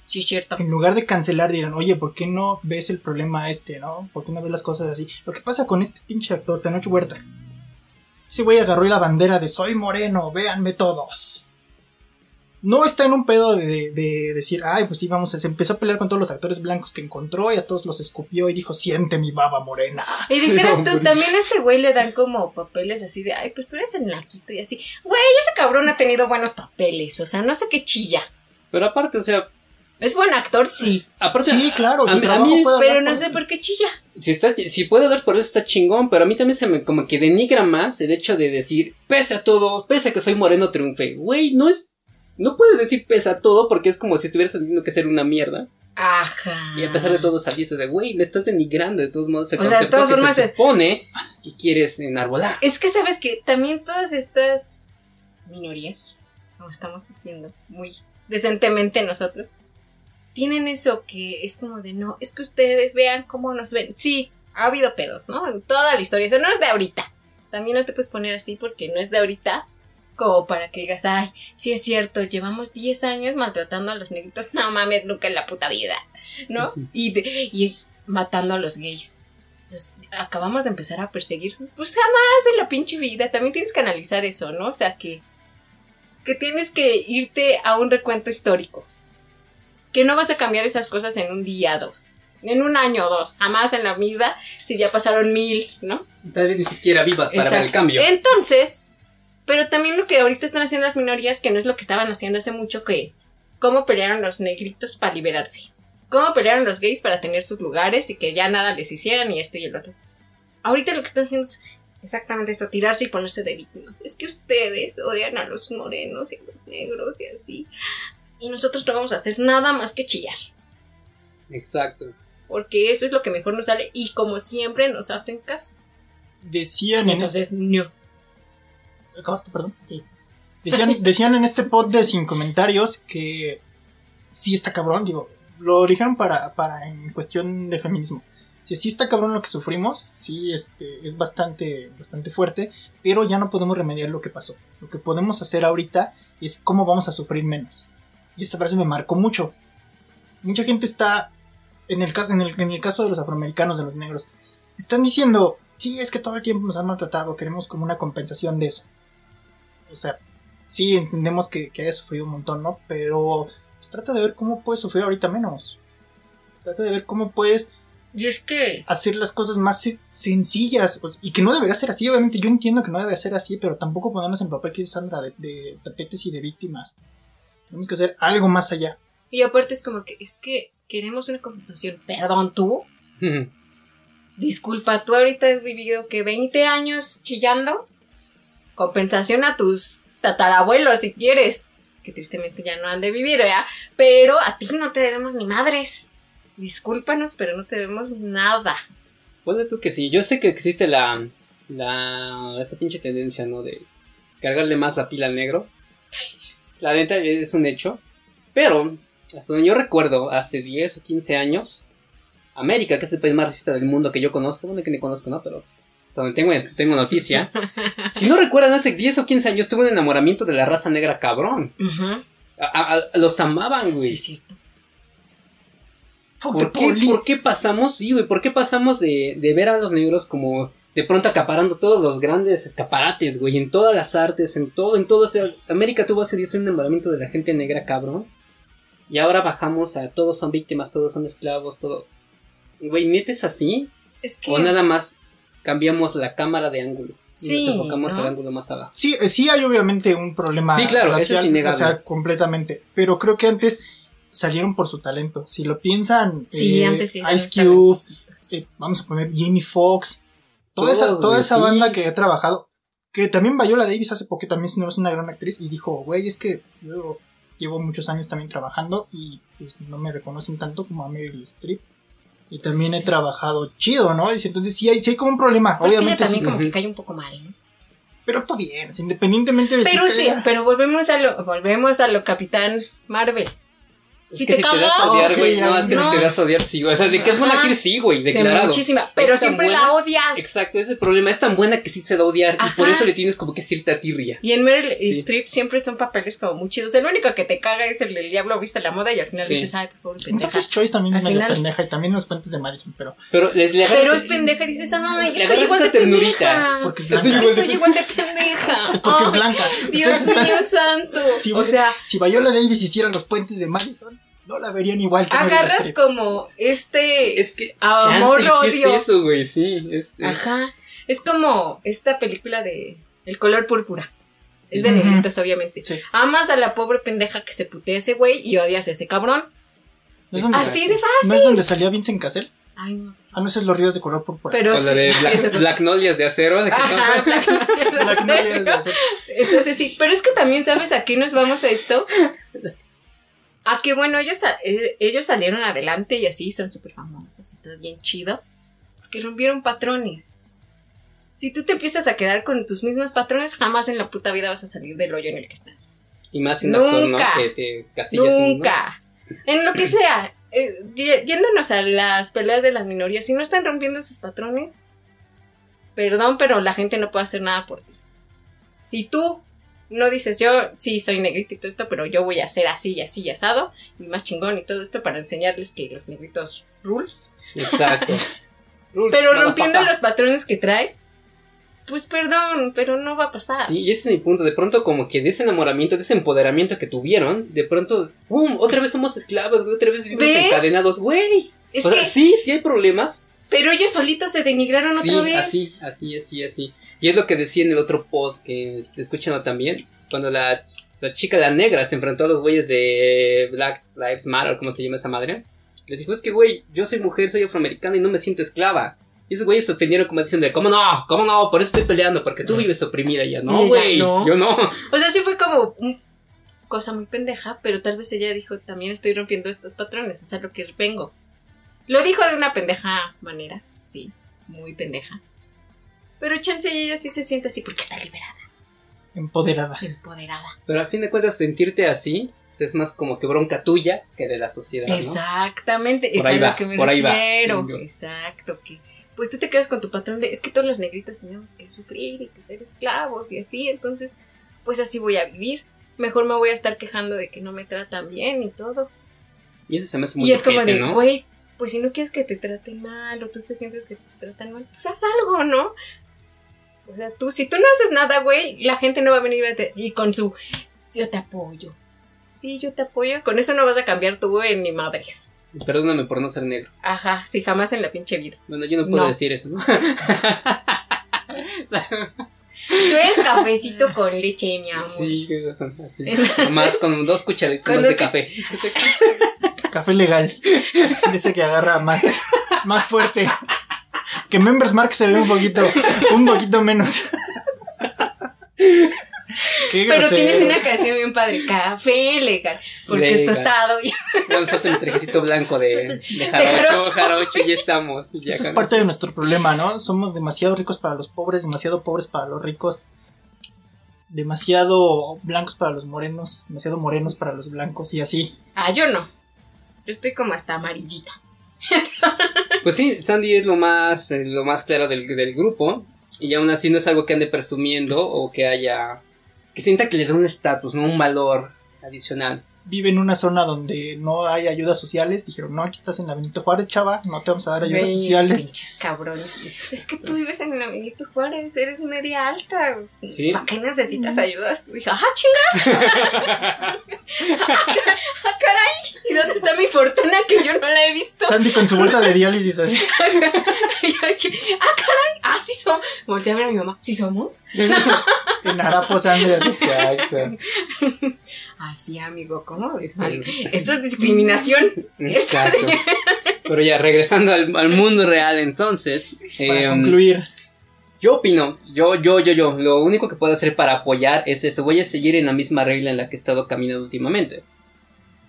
Sí, es cierto. En lugar de cancelar, dirán, oye, ¿por qué no ves el problema este, no? ¿Por qué no ves las cosas así? Lo que pasa con este pinche actor, Tenoch Huerta. Ese güey agarró la bandera de soy moreno, véanme todos. No está en un pedo de, de- de decir, ay, pues sí, vamos, a-". se empezó a pelear con todos los actores blancos que encontró y a todos los escupió y dijo, siente mi baba morena. Y dijeras tú, también a este güey le dan como papeles así de, ay, pues tú eres el naquito y así. Güey, ese cabrón ha tenido buenos papeles, o sea, no sé qué chilla. Pero aparte, o sea, Es buen actor, sí, aparte, Sí, claro, a su mí- a trabajo mí- puede hablar pero no por sé por qué chilla. si, está, si puede hablar por eso está chingón, pero a mí también se me como que denigra más el hecho de decir, pese a todo, pese a que soy moreno, triunfé. Güey, no es... No puedes decir pese a todo porque es como si estuvieras teniendo que ser una mierda. Ajá. Y a pesar de todo saliste de, güey, me estás denigrando de todos modos. El O sea, de todas formas se es- supone que quieres enarbolar. Es que sabes que también todas estas minorías, como estamos diciendo muy decentemente nosotros, tienen eso que es como de no, es que ustedes vean cómo nos ven. Sí, ha habido pedos, ¿no? En toda la historia. Eso no es de ahorita. También no te puedes poner así porque no es de ahorita. Como para que digas, ay, sí es cierto, llevamos 10 años maltratando a los negritos. No mames, nunca en la puta vida. ¿No? Sí. Y, de- y matando a los gays. Los acabamos de empezar a perseguir. Pues jamás en la pinche vida. También tienes que analizar eso, ¿no? O sea que. Que tienes que irte a un recuento histórico. Que no vas a cambiar esas cosas en un día, dos. En un año o dos. Jamás en la vida. Si ya pasaron mil, ¿no? Tal vez ni siquiera vivas para ver el cambio. Entonces, pero también lo que ahorita están haciendo las minorías, que no es lo que estaban haciendo hace mucho, que cómo pelearon los negritos para liberarse. Cómo pelearon los gays para tener sus lugares y que ya nada les hicieran y esto y el otro. Ahorita lo que están haciendo es exactamente eso, tirarse y ponerse de víctimas. Es que ustedes odian a los morenos y a los negros y así. Y nosotros no vamos a hacer nada más que chillar. Exacto. Porque eso es lo que mejor nos sale y como siempre nos hacen caso. Decían en este... Entonces, no. ¿Acabaste, perdón? Decían, decían en este pod de sin comentarios que sí está cabrón, digo, lo dijeron para, para en cuestión de feminismo. Si sí está cabrón lo que sufrimos, sí este, es bastante, bastante fuerte, pero ya no podemos remediar lo que pasó. Lo que podemos hacer ahorita es cómo vamos a sufrir menos. Y esta frase me marcó mucho. Mucha gente está, en el, caso, en, el, en el caso de los afroamericanos, de los negros, están diciendo, sí, es que todo el tiempo nos han maltratado, queremos como una compensación de eso. O sea, sí entendemos que, que haya sufrido un montón, ¿no? Pero trata de ver cómo puedes sufrir ahorita menos. Trata de ver cómo puedes Y es que hacer las cosas más se- sencillas. y que no debería ser así, obviamente yo entiendo que no debe ser así, pero tampoco ponernos en el papel que dice Sandra de, de tapetes y de víctimas. Tenemos que hacer algo más allá. Y aparte es como que, es que queremos una compensación. Perdón, tú. Disculpa, tú ahorita has vivido que 20 años chillando. Compensación a tus tatarabuelos si quieres. Que tristemente ya no han de vivir, ¿ya? Pero a ti no te debemos ni madres. Discúlpanos, pero no te debemos nada. Ponle tú que sí. Yo sé que existe la. la esa pinche tendencia, ¿no? De cargarle más la pila al negro. La neta es un hecho. Pero, hasta donde yo recuerdo, hace 10 o 15 años, América, que es el país más racista del mundo que yo conozco, bueno, que ni conozco, ¿no? Pero hasta donde tengo, tengo noticia. si no recuerdan, hace 10 o 15 años tuve un enamoramiento de la raza negra cabrón. A- a- a- los amaban, güey. Sí, es cierto. ¿Por qué, por qué pasamos, sí, güey, por qué pasamos de, de ver a los negros como de pronto acaparando todos los grandes escaparates, güey, en todas las artes, en todo, en todo, o sea, América tuvo hace 10 un enamoramiento de la gente negra, cabrón, y ahora bajamos a todos son víctimas, todos son esclavos, todo, güey, ¿neta es así? Es que. O nada más cambiamos la cámara de ángulo y Sí, nos enfocamos ¿no? al ángulo más abajo. Sí, eh, sí hay obviamente un problema Sí, claro, eso es innegable. o sea, completamente. Pero creo que antes salieron por su talento. Si lo piensan, Sí, eh, antes sí. Ice Cube, eh, vamos a poner Jamie Foxx, toda Todos, esa, toda esa sí. banda que he trabajado, que también Viola Davis hace poco también no es una gran actriz y dijo, güey, es que yo llevo muchos años también trabajando y pues, no me reconocen tanto como a Meryl Streep. Y también he trabajado chido, ¿no? Dice, entonces sí hay, sí hay como un problema, Pero es que ella obviamente sí. también como que cae un poco mal, ¿no? Pero está bien, independientemente de Pero si sí, pero volvemos a lo, volvemos a lo Capitán Marvel. Si que te si te das a caga, odiar, güey, no, es que no. si te das a odiar, sí, güey, o sea, de que es buena Ajá. actriz, sí, güey, de declarado. muchísima, pero Es siempre buena. la odias. Exacto, ese es el problema. Es tan buena que sí se da a odiar y por Ajá. eso le tienes como que cierta tirria. Y en Meryl Sí. Streep siempre son papeles como muy chidos. El único que te caga es el del diablo viste la moda y al final Sí. dices, ay, pues pobre En pendeja. Sophie's Choice también es medio final- pendeja y también en los puentes de Madison, pero Pero les le Pero es pendeja y dices, ay, Le estoy igual de pendeja. porque es Estoy blanca. igual de- Estoy igual de pendeja. Es porque es blanca. Dios mío santo. o sea, si Viola Davis hiciera los puentes de Madison, no la verían igual que agarras como este Es que. amor chance, ¿qué odio. es eso, güey? Sí, es. es- Ajá. Es como esta película de El color púrpura. Es de negritos, obviamente. Sí. Amas a la pobre pendeja que se putea ese güey y odias a ese cabrón. ¿No es donde Así de fácil. ¿No es donde salía Vincent Cassel? Ay, no. Ah, no, ese es Los Ríos de Color Púrpura. Pero sí, de sí, Black, es- Blacknolias de acero. De que Ajá, La que no le has de hacer. Entonces sí, pero es que también, ¿sabes a qué nos vamos a esto? A que bueno, ellos, eh, ellos salieron adelante y así son súper famosos y todo bien chido. Porque rompieron patrones. Si tú te empiezas a quedar con tus mismos patrones, jamás en la puta vida vas a salir del hoyo en el que estás. Y más siendo actor, ¿no? Nunca. Que te casillas en- ¿no? Nunca. En lo que sea. eh, y- yéndonos a las peleas de las minorías, si no están rompiendo sus patrones, perdón, pero la gente no puede hacer nada por ti. Si tú no dices, yo sí soy negrito y todo esto, pero yo voy a hacer así y así y asado, y más chingón y todo esto para enseñarles que los negritos rules. Exacto. Rules, Pero rompiendo los patrones que traes, pues perdón, pero no va a pasar. Sí, y ese es mi punto. De pronto, como que de ese enamoramiento, de ese empoderamiento que tuvieron, de pronto, ¡pum! Otra vez somos esclavos, güey. Otra vez vivimos ¿Ves? encadenados, güey. es o que, sea, sí, sí hay problemas. pero ellos solitos se denigraron Sí, otra vez. así, así, así, así. Y es lo que decía en el otro pod que escuchando también. Cuando la, la chica, la negra, se enfrentó a los güeyes de Black Lives Matter, ¿cómo se llama esa madre? Les dijo, es que, güey, yo soy mujer, soy afroamericana y no me siento esclava. Y esos güeyes se ofendieron como diciendo, ¿cómo no? ¿Cómo no? Por eso estoy peleando, porque tú vives oprimida. Y ella, no, güey, no. yo no. O sea, sí fue como una cosa muy pendeja, pero tal vez ella dijo, también estoy rompiendo estos patrones, es a lo que vengo. Lo dijo de una pendeja manera, sí, muy pendeja. Pero chance ella sí se siente así porque está liberada, Empoderada. empoderada. Pero a fin de cuentas, sentirte así pues, es más como que bronca tuya que de la sociedad, ¿no? Exactamente, Por es ahí a va, lo que me por ahí va, refiero. yo. Exacto, que pues tú te quedas con tu patrón de, es que todos los negritos tenemos que sufrir y que ser esclavos y así, entonces, pues así voy a vivir. Mejor me voy a estar quejando de que no me tratan bien y todo. Y eso se me hace muy Y es como de, ¿no? güey, pues si no quieres que te traten mal o tú te sientes que te tratan mal, pues haz algo, ¿no? O sea, tú, si tú no haces nada, güey, la gente no va a venir a te- y con su, yo te apoyo. Sí, yo te apoyo. Con eso no vas a cambiar tú en ni madres. Perdóname por no ser negro. Ajá, sí, jamás en la pinche vida. Bueno, yo no puedo No. decir eso, ¿no? Tú eres cafecito con leche, mi amor. Sí, razón, así. Más con dos cucharitas Con más dos de café. Café legal. Dice que agarra más, más fuerte. Que Members Mark se ve un poquito, un poquito menos. Qué Pero grosero. tienes una canción bien padre, café legal, porque Legal. tostado y Nos falta el trajecito blanco de, de jarocho, jarocho. jarocho, y ya estamos. Ya Eso es parte de nuestro problema, ¿no? Somos demasiado ricos para los pobres, demasiado pobres para los ricos, demasiado blancos para los morenos, demasiado morenos para los blancos y así. Ah, yo no. Yo estoy como hasta amarillita. Pues sí, Sandy es lo más, eh, lo más claro del, del grupo. Y aún así no es algo que ande presumiendo o que haya. que sienta que le da un estatus, no un valor adicional. Vive en una zona donde no hay ayudas sociales. Dijeron, no, aquí estás en la Benito Juárez, chava, no te vamos a dar ayudas Güey, sociales. Pinches cabrones. Es que tú vives en el Benito Juárez, eres media alta. Sí. ¿Para qué necesitas ayudas? Tu hija, ¡ah, chinga! ¡Ah, caray! ¿Y dónde está mi fortuna que yo no la he visto? Sandy con su bolsa de diálisis así. ¡ah, caray! ¡Ah, sí somos! Volteé a ver a mi mamá, ¿sí somos? En harapos Sandy. Exacto. Así, amigo, ¿cómo ves? Esto es discriminación. Exacto. Pero ya, regresando al, al mundo real entonces. Para em, concluir, Yo opino, yo, yo, yo, yo, lo único que puedo hacer para apoyar es eso, voy a seguir en la misma regla en la que he estado caminando últimamente.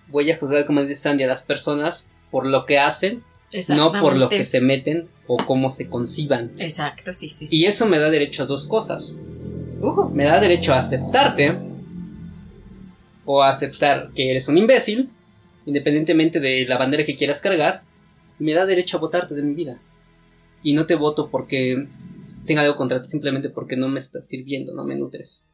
Voy a juzgar, como dice Sandy, a las personas por lo que hacen, no por lo que se meten o cómo se conciban. Exacto, sí, sí. sí. Y eso me da derecho a dos cosas. Ujú. Me da derecho a aceptarte o a aceptar que eres un imbécil, independientemente de la bandera que quieras cargar. Me da derecho a votarte de mi vida. Y no te voto porque tenga algo contra ti, simplemente porque no me estás sirviendo, no me nutres.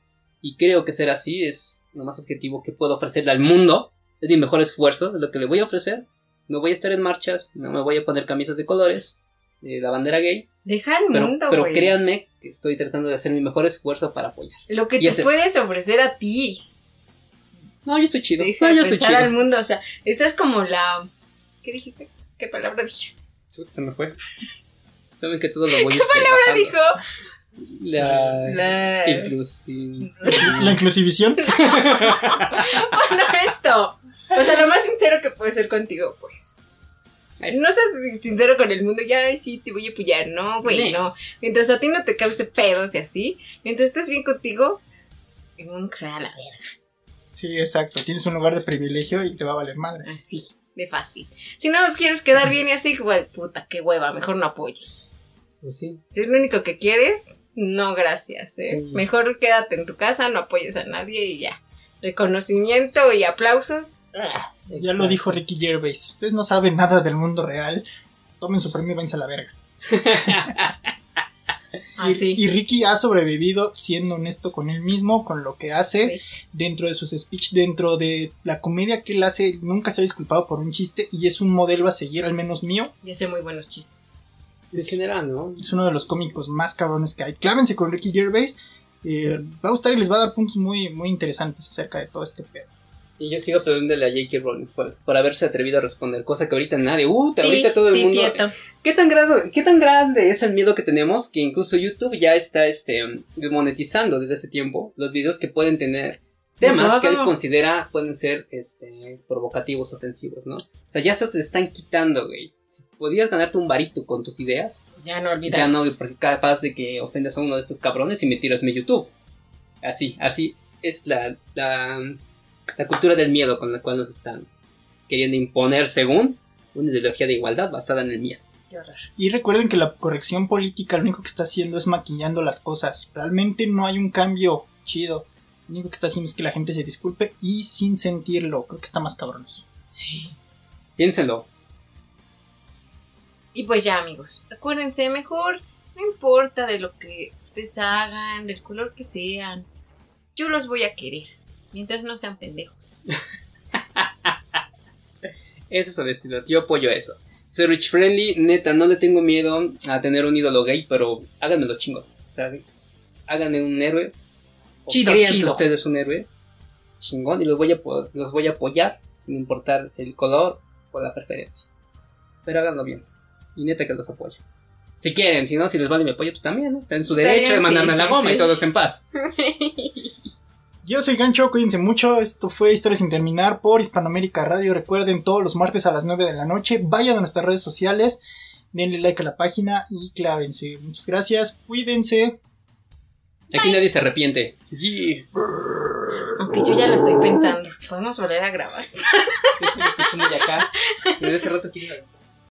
Y creo que ser así es lo más objetivo que puedo ofrecerle al mundo. Es mi mejor esfuerzo, es lo que le voy a ofrecer. No voy a estar en marchas, no me voy a poner camisas de colores, de la bandera gay. Deja el Pero, mundo, pero güey. créanme que estoy tratando de hacer mi mejor esfuerzo para apoyar. Lo que Y te es- puedes ofrecer a ti. No, yo estoy chido. Deja No, yo estoy pensar al chido. mundo. O sea, esta es como la. ¿Qué dijiste? ¿Qué palabra dijiste? Se me fue. Saben que todo lo voy ¿Qué palabra dijo? La... La. Inclusión. la inclusivisión. Bueno, esto. O sea, lo más sincero que puede ser contigo, pues. No seas sincero con el mundo, ya ay, sí te voy a apoyar, no, güey, Sí. no. Mientras a ti no te cause pedos y así, mientras estés bien contigo, el mundo que se vaya a la verga, Sí, exacto. Tienes un lugar de privilegio y te va a valer madre. así, de fácil. Si no quieres quedar bien y así, güey, puta, qué hueva, mejor no apoyes. Pues sí. Si es lo único que quieres, no gracias, ¿eh? Sí. Mejor quédate en tu casa, no apoyes a nadie y ya. reconocimiento y aplausos. Ya lo dijo Ricky Gervais. Ustedes no saben nada del mundo real. Tomen su premio y váyanse a la verga. Y- Así. Y, Ricky ha sobrevivido siendo honesto con él mismo, con lo que hace, Pues, dentro de sus speech, dentro de la comedia que él hace. Nunca se ha disculpado por un chiste y es un modelo a seguir, al menos mío. y hace muy buenos chistes. En general, ¿no? Es uno de los cómicos más cabrones que hay. Clávense con Ricky Gervais. eh, va a gustar y les va a dar puntos muy, muy interesantes acerca de todo este pedo. Y yo sigo preguntándole a J.K. Rowling por, por haberse atrevido a responder, cosa que ahorita nadie, uh, Ti- ahorita todo el mundo. ¿Qué tan, grande, ¿Qué tan grande es el miedo que tenemos que incluso YouTube ya está este, monetizando desde ese tiempo los videos que pueden tener temas que él considera pueden ser este, provocativos, ofensivos, ¿no? O sea, ya estos te están quitando, güey. Si podías ganarte un varito con tus ideas, Ya no olvidar. ya no, porque capaz de que ofendas a uno de estos cabrones y me tiras mi YouTube. Así, así es la, la, la cultura del miedo con la cual nos están queriendo imponer según una ideología de igualdad basada en el miedo. Qué horror. Y recuerden que la corrección política lo único que está haciendo es maquillando las cosas. Realmente no hay un cambio chido. Lo único que está haciendo es que la gente se disculpe y sin sentirlo. Creo que está más cabrón eso. Sí. Piénsenlo. Y pues ya, amigos, acuérdense, mejor no importa de lo que ustedes hagan, del color que sean. Yo los voy a querer, mientras no sean pendejos. Eso es honestidad. Yo apoyo eso. Soy Rich Friendly, neta, no le tengo miedo a tener un ídolo gay, pero háganmelo chingo. Sea, háganme un héroe. Chido, créanse chido. ustedes un héroe. Chingón. Y los voy, a, los voy a apoyar, sin importar el color o la preferencia. Pero háganlo bien. Y neta que los apoyo. Si quieren, si no, si les vale mi apoyo, pues también, ¿no? Está en su Está derecho bien, de mandarme sí, a la sí, goma y todos en paz. Yo soy Gancho, cuídense mucho. Esto fue Historia sin terminar por Hispanoamérica Radio. Recuerden todos los martes a las 9 de la noche. Vayan a nuestras redes sociales. Denle like a la página y clávense. Muchas gracias. Cuídense. Aquí nadie se arrepiente. Yeah. Aunque yo ya lo estoy pensando. Podemos volver a grabar. Sí, sí, escucho muy acá. Desde hace rato quiero-